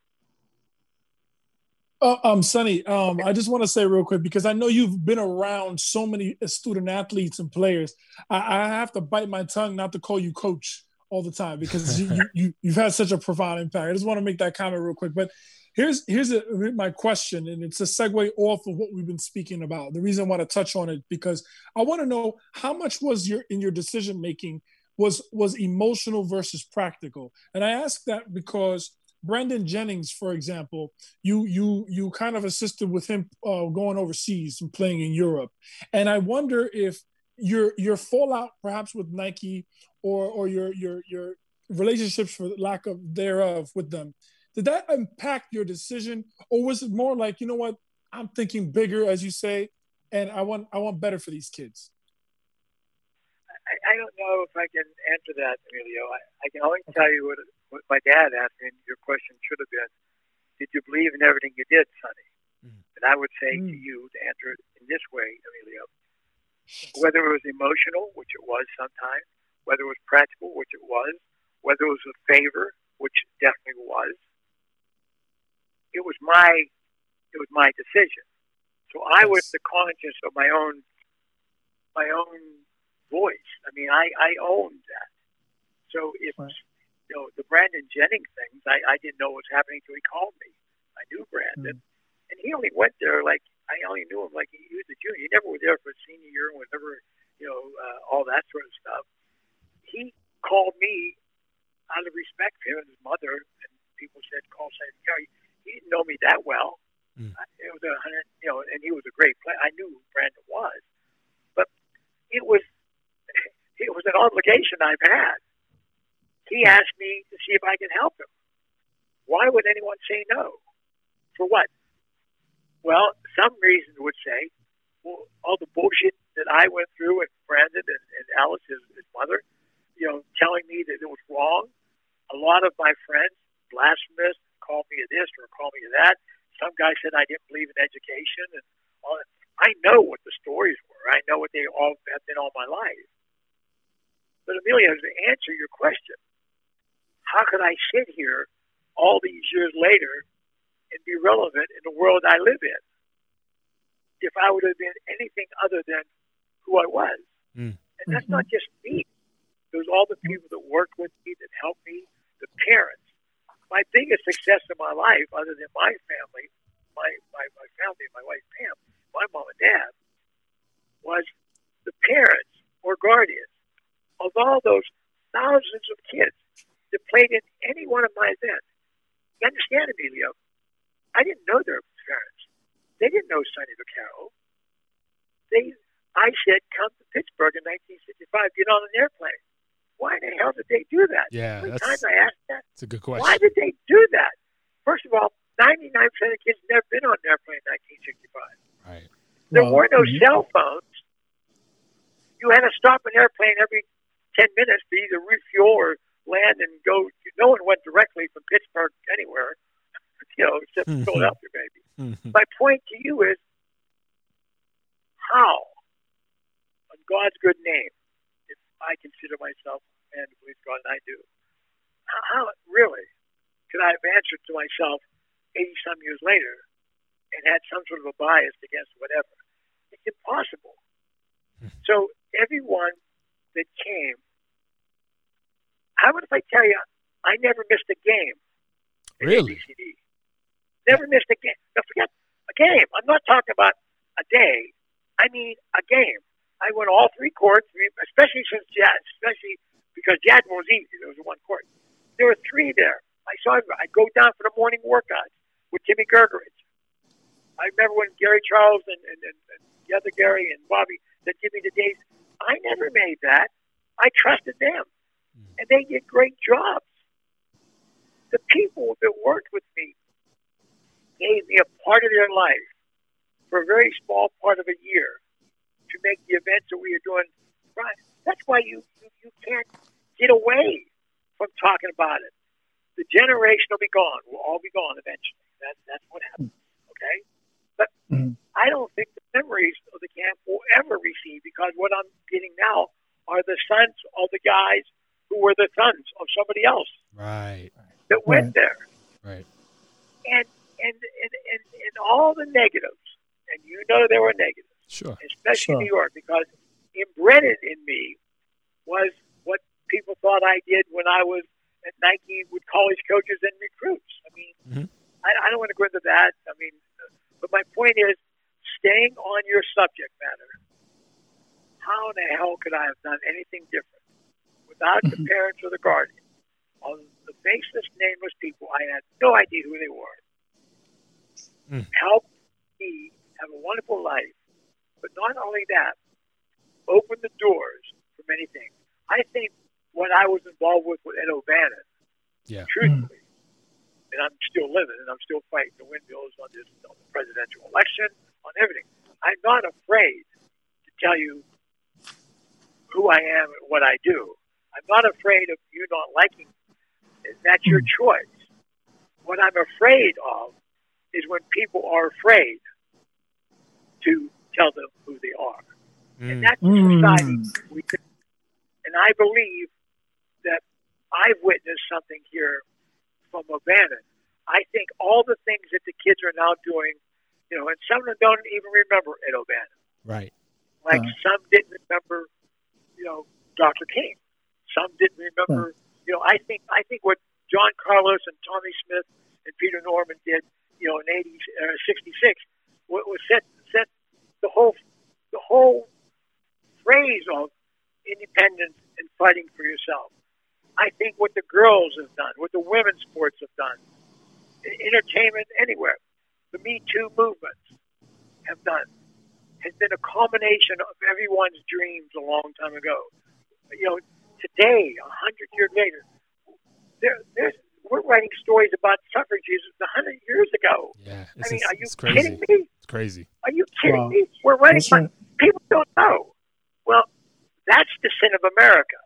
Uh, um, Sonny, um, I just want to say real quick because I know you've been around so many student athletes and players. I, I have to bite my tongue not to call you coach all the time because you, you, you you've had such a profound impact. I just want to make that comment real quick. But here's here's a, my question, and it's a segue off of what we've been speaking about. The reason I want to touch on it because I want to know how much was your in your decision making was was emotional versus practical, and I ask that because Brandon Jennings, for example, you you you kind of assisted with him uh, going overseas and playing in Europe, and I wonder if your your fallout perhaps with Nike or or your your your relationships for lack of thereof with them did that impact your decision? Or was it more like you know what? I'm thinking bigger as you say and I want I want better for these kids I, I don't know if I can answer that, Emilio. I, I can only tell you what, what my dad asked me, and your question should have been, did you believe in everything you did, Sonny? Mm. And I would say to Mm. you, to answer it in this way, Emilio, whether it was emotional, which it was sometimes, whether it was practical, which it was, whether it was a favor, which it definitely was, it was my it was my decision. So I was the conscience of my own my own voice. I mean, I I owned that. So if Right. you know the Brandon Jennings things, I I didn't know what was happening until he called me. I knew Brandon, and he only went there like I only knew him like he, he was a junior. He never was there for a senior year and was never you know uh, all that sort of stuff. He called me out of respect for him and his mother, and people said call Simon Carey. He didn't know me that well. Mm. I- It was a hundred, you know, and he was a great player. I knew who Brandon was, but it was it was an obligation I've had. He hmm. asked me to see if I could help him. Why would anyone say no? For what? Well, some reason would say, well, all the bullshit that I went through with Brandon and, and Alice, his, his mother, you know, telling me that it was wrong. A lot of my friends, blasphemous, called me a this or called me a that. Some guy said I didn't believe in education, and all that. I know what the stories were. I know what they all have been all my life. But Emilio, to answer your question, how could I sit here all these years later and be relevant in the world I live in if I would have been anything other than who I was? Mm. And that's not just me. It was all the people that worked with me, that helped me, the parents. My biggest success in my life, other than my family, my, my, my family, my wife Pam, my mom and dad, was the parents or guardians of all those thousands of kids that played in any one of my events. You understand, Emilio? I didn't know their parents. They didn't know Sonny Vaccaro. They, I said, come to Pittsburgh in 1965, get on an airplane. Why the hell did they do that? Yeah, How many that's times I asked that? that's a good question. Why did they do that? First of all, 99% of kids never been on an airplane in 1965. Right. There Well, were no mhm. cell phones. You had to stop an airplane every 10 minutes to either refuel or land and go. No one went directly from Pittsburgh anywhere, you know, except Mhm. Philadelphia, maybe. Mhm. My point to you is how, on God's good name, if I consider myself a man who believes God, and I do, how, how really could I have answered to myself 80 some years later and had some sort of a bias against whatever? It's impossible. So everyone that came, how about if I tell you, I never missed a game. Really? ABCD. Never missed a game. Now forget a game. I'm not talking about a day. I mean a game. I went all three courts, especially since Jad, especially because Jad was easy. There was one court. There were three there. I saw. I'd go down for the morning workouts with Timmy Gergerich. I remember when Gary Charles and, and, and, and the other Gary and Bobby that give me the days. I never made that. I trusted them, and they did great jobs. The people that worked with me gave me a part of their life for a very small part of a year to make the events that we are doing right. That's why you, you, you can't get away from talking about it. The generation will be gone. We'll all be gone eventually. That's that's what happens. Okay? But Mhm. I don't think the memories of the camp will ever recede because what I'm getting now are the sons of the guys who were the sons of somebody else Right. that went Right. there Right. and and and, and and all the negatives, and you know there were negatives, Sure. especially Sure. New York, because embedded in me was what people thought I did when I was at Nike with college coaches and recruits. I mean, Mhm. I, I don't want to go into that. I mean, but my point is, staying on your subject matter. How in the hell could I have done anything different without the Mhm. parents or the guardian? On the faceless, nameless people, I had no idea who they were. Mm. Helped me have a wonderful life, but not only that, opened the doors for many things. I think what I was involved with with Ed O'Bannon, Yeah. truthfully, and I'm still living and I'm still fighting the windmills on this on the presidential election, on everything. I'm not afraid to tell you who I am and what I do. I'm not afraid of you not liking me. That's your choice. What I'm afraid of is when people are afraid to tell them who they are. Mm. And that's the Mm. society we could. And I believe that I've witnessed something here from O'Bannon. I think all the things that the kids are now doing You know, and some of them don't even remember Ed O'Bannon. Right. Like Uh. some didn't remember, you know, Dr. King. Some didn't remember. You know, I think I think what John Carlos and Tommie Smith and Peter Norman did, you know, in '80 uh, '66, was was set set the whole the whole phrase of independence and fighting for yourself. I think what the girls have done, what the women's sports have done, entertainment anywhere, the Me Too movement have done, has been a culmination of everyone's dreams a long time ago. You know, today, a hundred years later, there, there's we're writing stories about suffrages a hundred years ago. Yeah. I mean, it's- are you it's crazy. kidding me? It's crazy. Are you kidding Wow. me? We're writing, That's but right. people don't know. Well, that's the sin of America.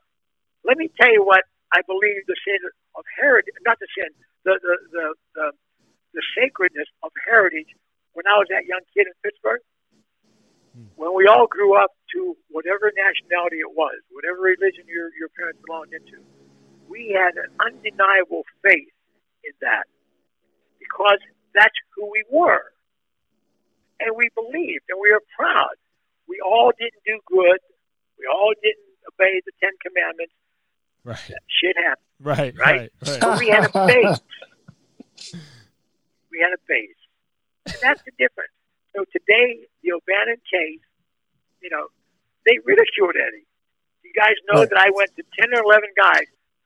Let me tell you what I believe the sin of heritage, not the sin, the the the the, the sacredness of heritage. When I was that young kid in Pittsburgh, when we all grew up to whatever nationality it was, whatever religion your your parents belonged into, we had an undeniable faith in that because that's who we were and we believed and we were proud. We all didn't do good. We all didn't obey the Ten Commandments. Right. Shit happened. Right. Right? Right. But we had a base. we had a base. And that's the difference. So today, the O'Bannon case, you know, they ridiculed Eddie. You guys know Right. that I went to 10 or 11 guys,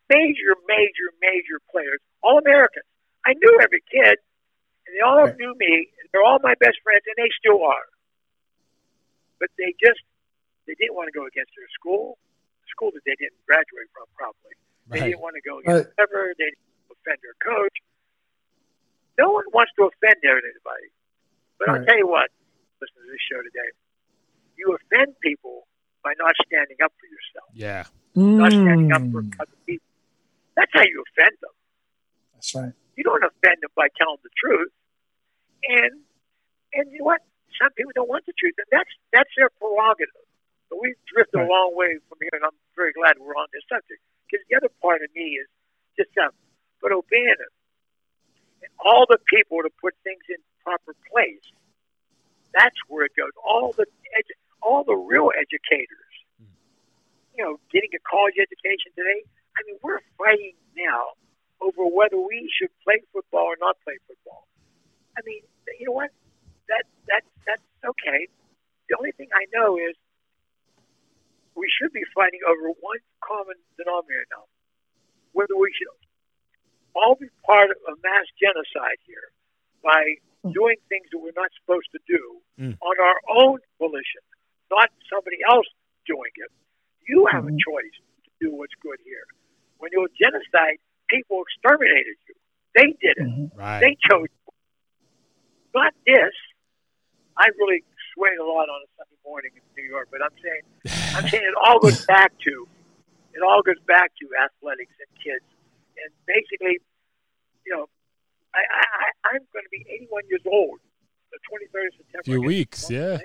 major, major, major players, all Americans. I knew every kid, and they all Right. knew me, and they're all my best friends, and they still are. But they just, they didn't want to go against their school, school that they didn't graduate from probably. They Right. didn't want to go against Right. whoever. They didn't offend their coach. No one wants to offend anybody. But I'll tell you what, listen to this show today. You offend people by not standing up for yourself, Yeah. not standing up for Mm, other people. That's how you offend them. That's right. You don't offend them by telling the truth. And and you know what? Some people don't want the truth, and that's that's their prerogative. But we've drifted Right. a long way from here, and I'm very glad we're on this subject. Because the other part of me is just um, but O'Bannon and all the people to put things in proper place. That's where it goes. All the edu- all the real educators, hmm. you know, getting a college education today. I mean, we're fighting now over whether we should play football or not play football. I mean, you know what? That that that's okay. The only thing I know is we should be fighting over one common denominator now. Whether we should all be part of a mass genocide here by doing things that we're not supposed to do Mm. on our own volition, not somebody else doing it. You have a Mhm. choice to do what's good here. When you were genocide, people exterminated you. They did it. Mhm. Right. They chose not this. I really swayed a lot on a Sunday morning in New York, but I'm saying I'm saying it all goes back to it all goes back to athletics and kids, and basically, you know, I, I I- I'm going to be 81 years old, the 23rd of September. Few I guess. weeks, yeah.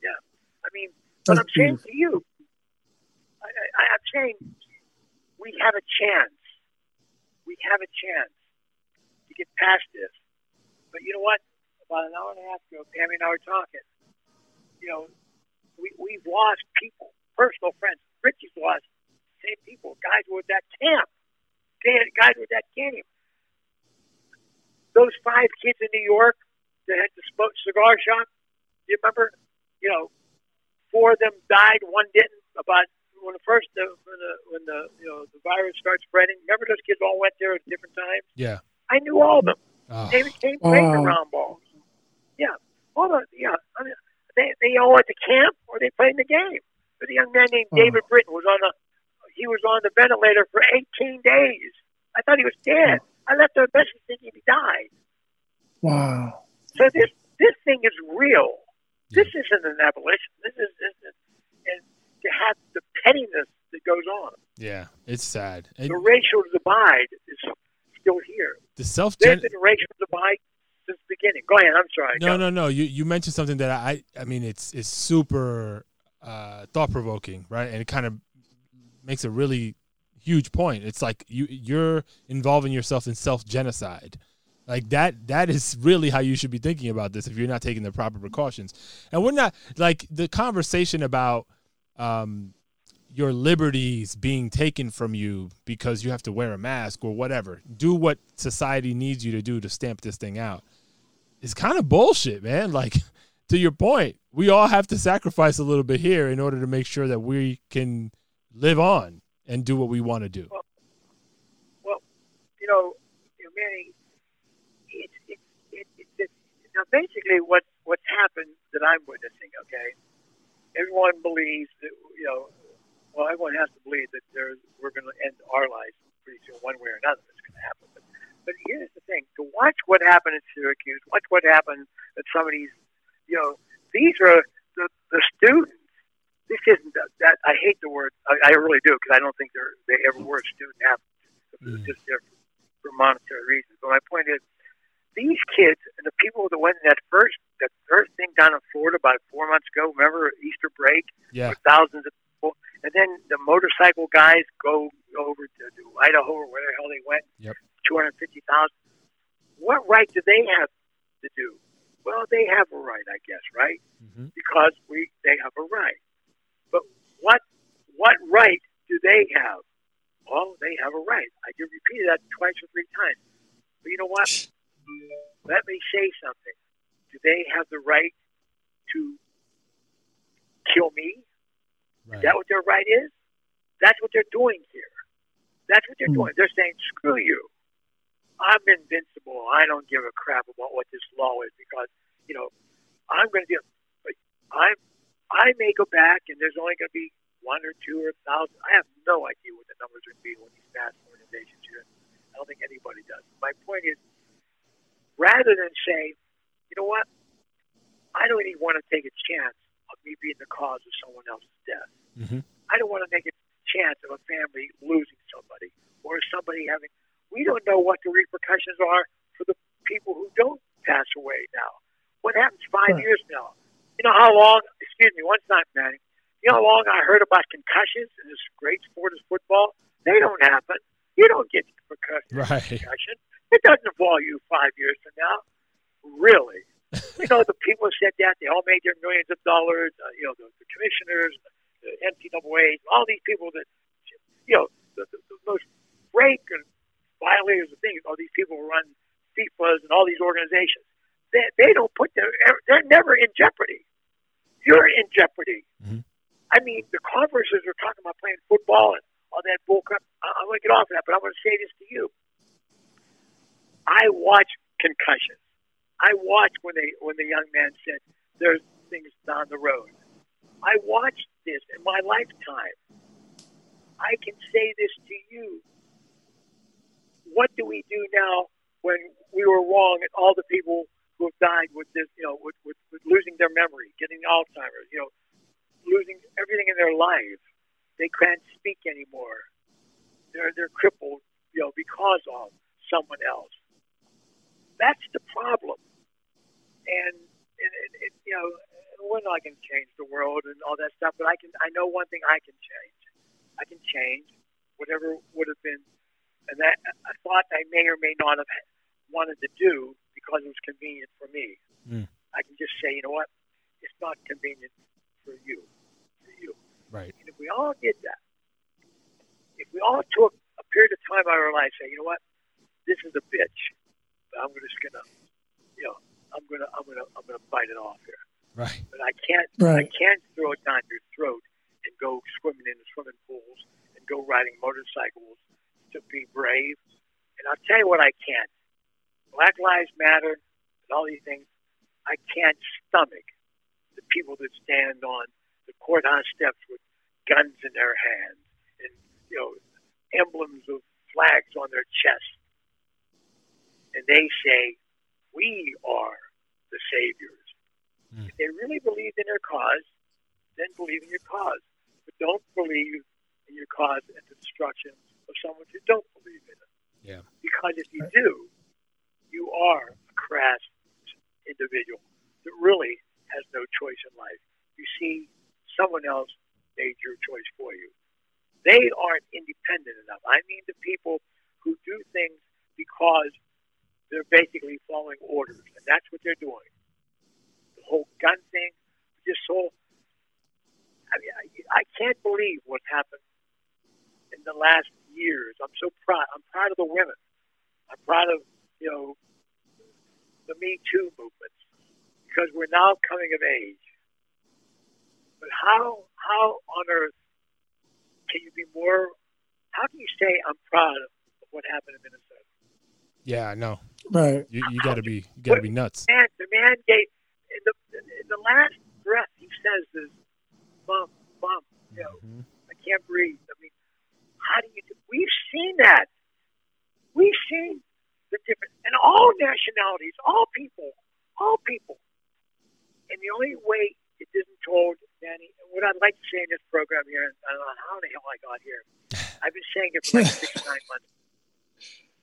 Yeah, I mean, but That's I'm saying beautiful. to you, I, I, I'm saying we have a chance. We have a chance to get past this. But you know what? About an hour and a half ago, Tammy and I were talking. You know, we we've lost people, personal friends. Richie's lost same people. Guys were at that camp. Guys guys were at that game. Those five kids in New York that had the smoke cigar shop. Do you remember? You know, four of them died. One didn't. About when the first the, when the when the you know the virus started spreading. Remember those kids all went there at different times. Yeah. I knew all of them. Oh, They became great oh. Wow. around balls. Yeah, all the yeah. I mean, they they all went to camp or they played in the game. But a young man named Oh. David Britton was on a he was on the ventilator for 18 days. I thought he was dead. I left the message thinking he died. Wow. So this this thing is real. This isn't an abolition. This is this is and to have the pettiness that goes on. yeah. It's sad. And The racial divide is still here. the self There's been racial divide since the beginning. Go ahead. I'm sorry. No, no, no. You you mentioned something that I I mean it's it's super uh, thought provoking, right? And it kind of makes a really huge point. It's like you you're involving yourself in self genocide, Like that that is really how you should be thinking about this if you're not taking the proper precautions. And we're not like the conversation about um your liberties being taken from you because you have to wear a mask or whatever. Do what society needs you to do to stamp this thing out. It's kind of bullshit, man. Like to your point, we all have to sacrifice a little bit here in order to make sure that we can live on and do what we want to do. Well, well you know, Manny, it's it, it, it, it, now basically what what's happened that I'm witnessing. Okay, everyone believes that you know. Well, everyone has to believe that there's, we're going to end our lives pretty soon, one way or another. It's going to happen. But, but here's the thing: to watch what happened in Syracuse, watch what happened at some of these, you know, these are the, the students. This isn't that, that I hate the word. I, I really do because I don't think they're they ever were a student athletes. It's just there for, for monetary reasons. But my point is, these kids and the people that went in that first that first thing down in Florida about four months ago. Remember Easter break? Yeah. With thousands of people, and then the motorcycle guys go over to, to Idaho or where the hell they went. Yep. Two hundred fifty thousand. What right do they have to do? Well, they have a right, I guess, right? Mm-hmm. Because we they have a right. But what what right do they have? Well, they have a right. I can repeat that twice or three times. But you know what? Let me say something. Do they have the right to kill me? Right. Is that what their right is? That's what they're doing here. That's what they're Hmm. doing. They're saying, screw you. I'm invincible. I don't give a crap about what this law is because, you know, I'm going to do but I I may go back and there's only going to be one or two or a thousand. I have no idea what the numbers are going to be when these mass organizations here. I don't think anybody does. My point is, rather than say, you know what, I don't even want to take a chance of me being the cause of someone else's death. Mhm. I don't want to make a chance of a family losing somebody or somebody having. We don't know what the repercussions are for the people who don't pass away now. What happens five Right. years now? You know how long? Excuse me, one time, Manny. You know how long I heard about concussions in this great sport as football? They don't happen. You don't get concussion. Right. concussion. It doesn't involve you five years from now. Really? you know, the people who said that, they all made their millions of dollars. Uh, you know, the, the commissioners, the NCAA, all these people that, you know, the, the, the most break and violators of things all these people who run FIFAs and all these organizations. They, they don't put their, they're never in jeopardy. You're in jeopardy. Mhm. I mean, the conferences are talking about playing football and all that bullcrap. I, I'm going to get off of that, but I'm going to say this to you. I watch concussions. I watch when they when the young man said there's things down the road. I watched this in my lifetime. I can say this to you. What do we do now when we were wrong and all the people who have died with this, you know, with, with, with losing their memory, getting Alzheimer's, you know, losing everything in their life. They can't speak anymore. They're they're crippled, you know, because of someone else. That's the problem. And, and, and, and you know, we're not going to change the world and all that stuff, but I can. I know one thing I can change. I can change whatever would have been, and that I thought I may or may not have wanted to do because it was convenient for me. Mm. I can just say, you know what, it's not convenient for you, for you. Right. And if we all did that, if we all took a period of time out of our life, say, you know what, this is a bitch, but I'm just gonna, you know, I'm gonna, I'm gonna, I'm gonna bite it off here. Right. But I can't, right. I can't throw it down your throat and go swimming in the swimming pools and go riding motorcycles to be brave. And I'll tell you what I can't. Black Lives Matter and all these things. I can't stomach the people that stand on the courthouse steps with guns in their hands and you know emblems of flags on their chest, and they say, "We are the saviors." Mm. If they really believe in their cause, then believe in your cause, but don't believe in your cause at the destruction of someone who don't believe in it. Yeah. Because if you do, you are a crass individual that really has no choice in life. You see, someone else made your choice for you. They aren't independent enough. I mean, the people who do things because they're basically following orders, and that's what they're doing. The whole gun thing, this whole. I mean, I, I can't believe what happened in the last years. I'm so proud. I'm proud of the women. I'm proud of you know the Me Too movement because we're now coming of age. But how how on earth can you be more? How can you say I'm proud of what happened in Minnesota? Yeah, I know. Right. You, you got to be you got to be nuts. Man, the man gave in the in the last breath he says is bum bum. You know, Mhm. I can't breathe. I mean, how do you? Do? We've seen that. We've seen the difference, and all nationalities, all people, all people. And the only way it isn't told, Danny, and what I'd like to say in this program here, and I don't know how the hell I got here. I've been saying it for like six, nine months.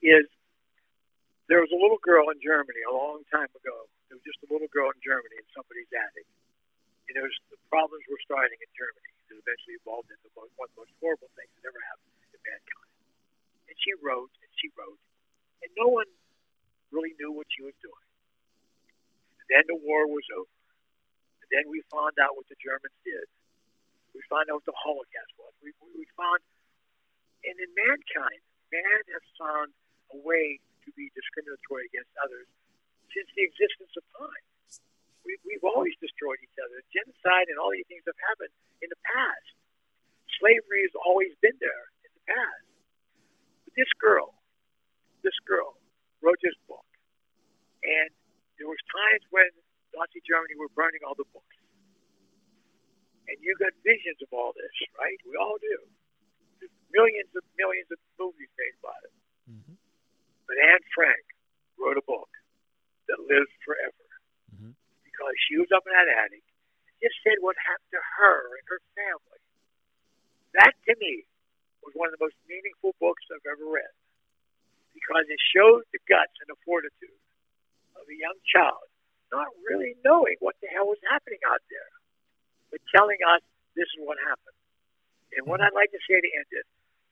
Is there was a little girl in Germany a long time ago. There was just a little girl in Germany in somebody's attic. And there was the problems were starting in Germany. It eventually evolved into one of the most horrible things that ever happened to mankind. And she wrote and she wrote, and no one really knew what she was doing. And then the war was over. And then we found out what the Germans did. We found out what the Holocaust was. We, we, we found, and in mankind, man has found a way to be discriminatory against others since the existence of time. We, we've always destroyed each other. Genocide and all these things have happened in the past. Slavery has always been there in the past. But this girl, this girl, wrote this book, and there was times when Nazi Germany were burning all the books, and you got visions of all this, right? We all do. There's millions and millions of movies made about it. Mhm. But Anne Frank wrote a book that lives forever Mhm. because she was up in that attic and just said what happened to her and her family. That to me was one of the most meaningful books I've ever read because it showed the guts and the fortitude of a young child not really knowing what the hell was happening out there, but telling us this is what happened. And what I'd like to say to end it,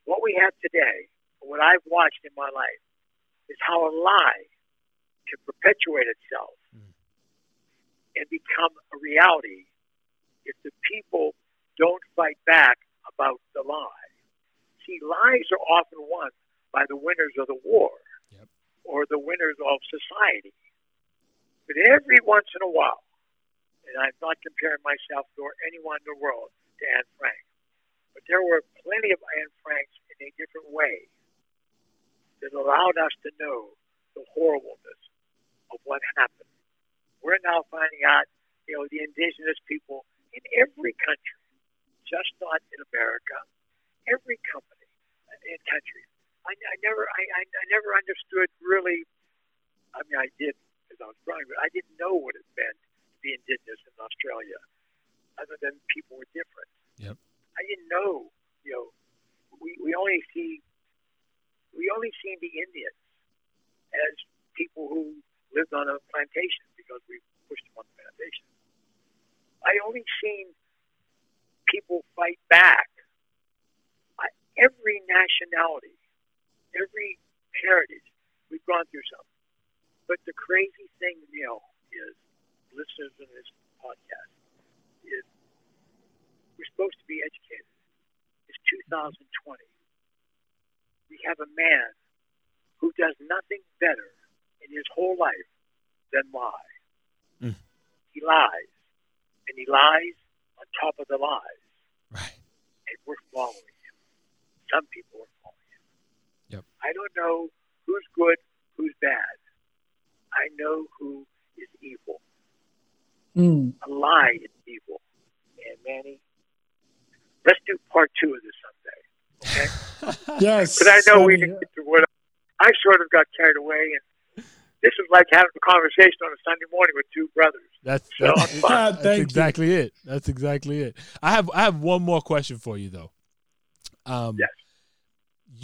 what we have today, what I've watched in my life, is how a lie can perpetuate itself hmm. and become a reality if the people don't fight back about the lie. See, lies are often won by the winners of the war Yep. or the winners of society. But every once in a while, and I'm not comparing myself nor anyone in the world to Anne Frank, but there were plenty of Anne Franks in a different way that allowed us to know the horribleness of what happened. We're now finding out, you know, the indigenous people in every country, just not in America, every company in countries. I, I never, I, I, I never understood really. I mean, I did as I was growing, but I didn't know what it meant to be indigenous in Australia, other than people were different. Yep. I didn't know, you know, we, we only see we only see the Indians as people who lived on a plantation because we pushed them on the plantation. I only seen people fight back. I, every nationality, every heritage, we've gone through something. But the crazy thing, Neil, is listeners in this podcast is we're supposed to be educated. It's 2020. We have a man who does nothing better in his whole life than lie. Mm. He lies, and he lies on top of the lies, Right. and we're following him. Some people are following him. Yep. I don't know who's good, who's bad. I know who is evil. Mm. A lie is evil. And Manny, let's do part two of this someday. Okay? Yes. But I know we didn't get to what I sort of got carried away, and this is like having a conversation on a Sunday morning with two brothers. That's So, that's, Ah, that's thank you. exactly it. That's exactly it. I have I have one more question for you though. Um, Yes.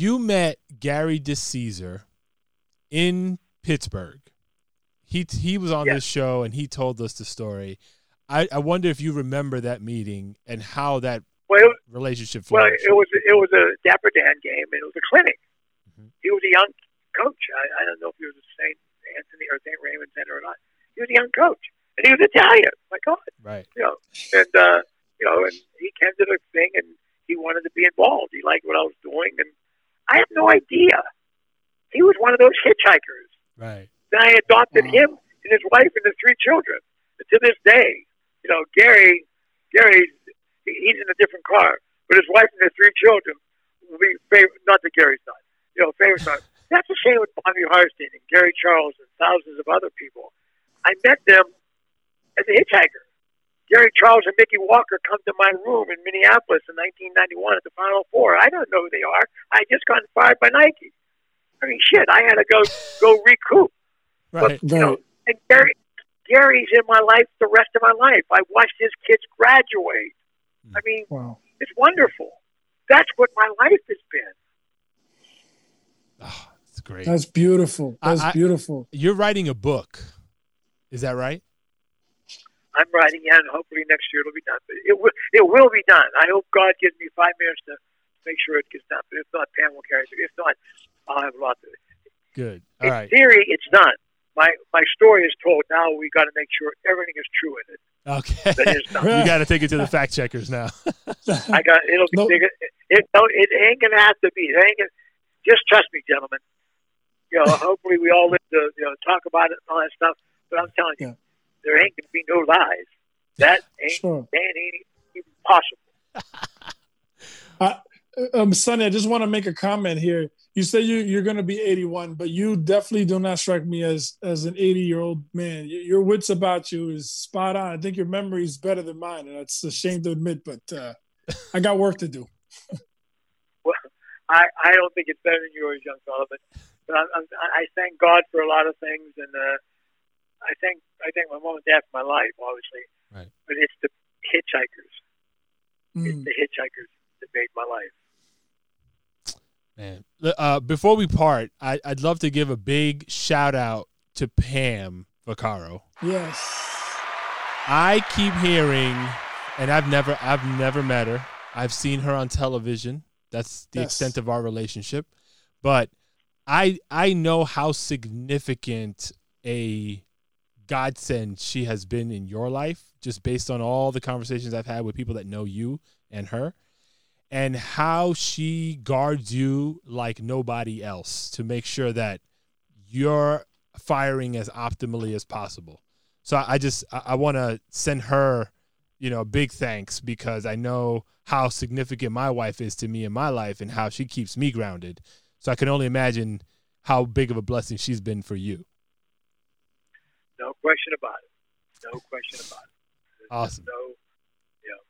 You met Gary DeCesare in Pittsburgh. He he was on Yes. this show and he told us the story. I, I wonder if you remember that meeting and how that Well, relationship well, it was it was a Dapper Dan game, and it was a clinic. Mhm. He was a young coach. I, I don't know if he was the same Anthony or St. Raymond Center or not. He was a young coach, and he was Italian. My God, Right. you know, and uh, you know, and he came to the thing, and he wanted to be involved. He liked what I was doing, and I have no idea. He was one of those hitchhikers. Right. Then I adopted Wow. him and his wife and his three children. And to this day, you know, Gary, Gary, he's in a different car, but his wife and his three children will be favorite. Not that Gary's side, you know, favorite side. That's the same with Bobby Harstein and Gary Charles and thousands of other people. I met them as a hitchhiker. Gary Charles and Mickey Walker come to my room in Minneapolis in 1991 at the Final Four. I don't know who they are. I just got fired by Nike. I mean, shit, I had to go go recoup. Right. You know, and Gary, Gary's in my life the rest of my life. I watched his kids graduate. Hmm. I mean, Wow. it's wonderful. That's what my life has been. Oh, it's great. That's beautiful. I- That's I- beautiful. You're writing a book. Is that right? I'm writing it, and hopefully next year it'll be done. But it will, it will be done. I hope God gives me five minutes to make sure it gets done. But if not, Pam will carry it. If not, I'll have a lot to do. Good. In All right. theory, it's done. My my story is told. Now we got to make sure everything is true in it. Okay. That is done. you got to take it to the fact checkers now. I got it'll be No. bigger. It, it, it ain't gonna have to be. It ain't gonna, just trust me, gentlemen. You know, hopefully we all live to you know talk about it and all that stuff. But I'm telling you, Yeah. There ain't gonna be no lies. That ain't Sure. that ain't even possible. Um, Sonny, I just want to make a comment here. You say you you're going to be 81, but you definitely do not strike me as as an 80 year old man. Y- Your wits about you is spot on. I think your memory is better than mine, and that's a shame to admit, but uh, I got work to do. Well, I I don't think it's better than yours, young fella. But but I, I, I thank God for a lot of things, and uh, I thank I thank my mom and dad for my life, obviously. Right. But it's the hitchhikers. It's Mm. the hitchhikers that made my life. Man, uh, before we part, I, I'd love to give a big shout out to Pam Vaccaro. Yes. I keep hearing, and I've never, I've never met her. I've seen her on television. That's the Yes. extent of our relationship. But I, I know how significant a godsend she has been in your life, just based on all the conversations I've had with people that know you and her, and how she guards you like nobody else to make sure that you're firing as optimally as possible. So I just I want to send her, you know, big thanks because I know how significant my wife is to me in my life and how she keeps me grounded. So I can only imagine how big of a blessing she's been for you. Question about it. No question about it. There's Awesome. No, you know,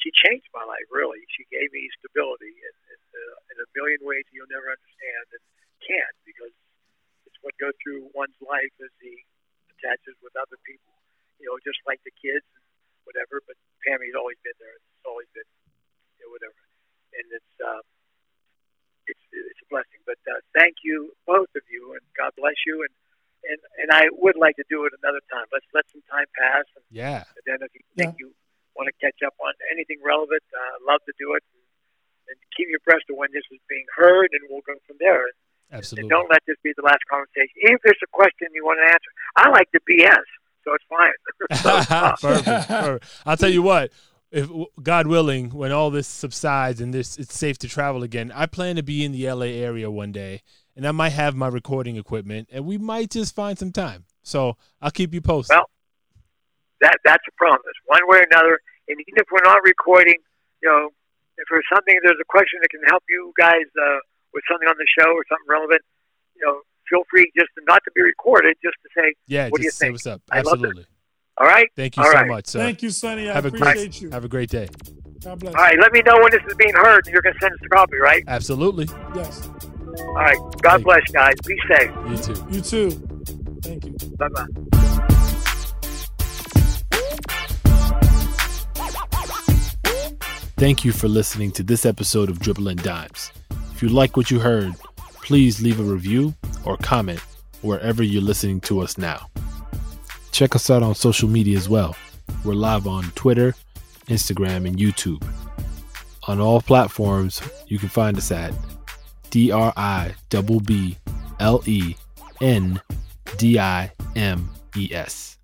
she changed my life. Really, she gave me stability in, in, uh, in a million ways you'll never understand and can't because it's what goes through one's life as he attaches with other people. You know, just like the kids and whatever. But Pammy's always been there. It's always been, you know, whatever. And it's um, it's it's a blessing. But uh, thank you, both of you, and God bless you. And and and I would like to do it another time. Let's let some time pass, and Yeah. then if you think you want to catch up on anything relevant, uh, love to do it. And, and keep you abreast of when this is being heard, and we'll go from there. And Absolutely. don't let this be the last conversation. If there's a question you want to answer, I like the BS, so it's fine. So it's fine. perfect, perfect. I'll tell you what. If God willing, when all this subsides and this it's safe to travel again, I plan to be in the LA area one day, and I might have my recording equipment, and we might just find some time. So I'll keep you posted. Well, that that's a promise, one way or another. And even if we're not recording, you know, if there's something, there's a question that can help you guys uh, with something on the show or something relevant, you know, feel free just to, not to be recorded, just to say, yeah, what do you just say think? what's up. I love it. Absolutely. all right, Thank you All so right. much, sir. Thank you, Sonny. I have a great appreciate you. have a great day. God bless. all right. Let me know when this is being heard, you're going to send us a copy, right? Absolutely. Yes. All right. God Thank- bless, guys. Be safe. You too. You too. Thank you. Bye bye. Thank you for listening to this episode of Dribble and Dimes. If you like what you heard, please leave a review or comment wherever you're listening to us now. Check us out on social media as well. We're live on Twitter, Instagram, and YouTube. On all platforms, you can find us at D R I B B L E N D I M E S.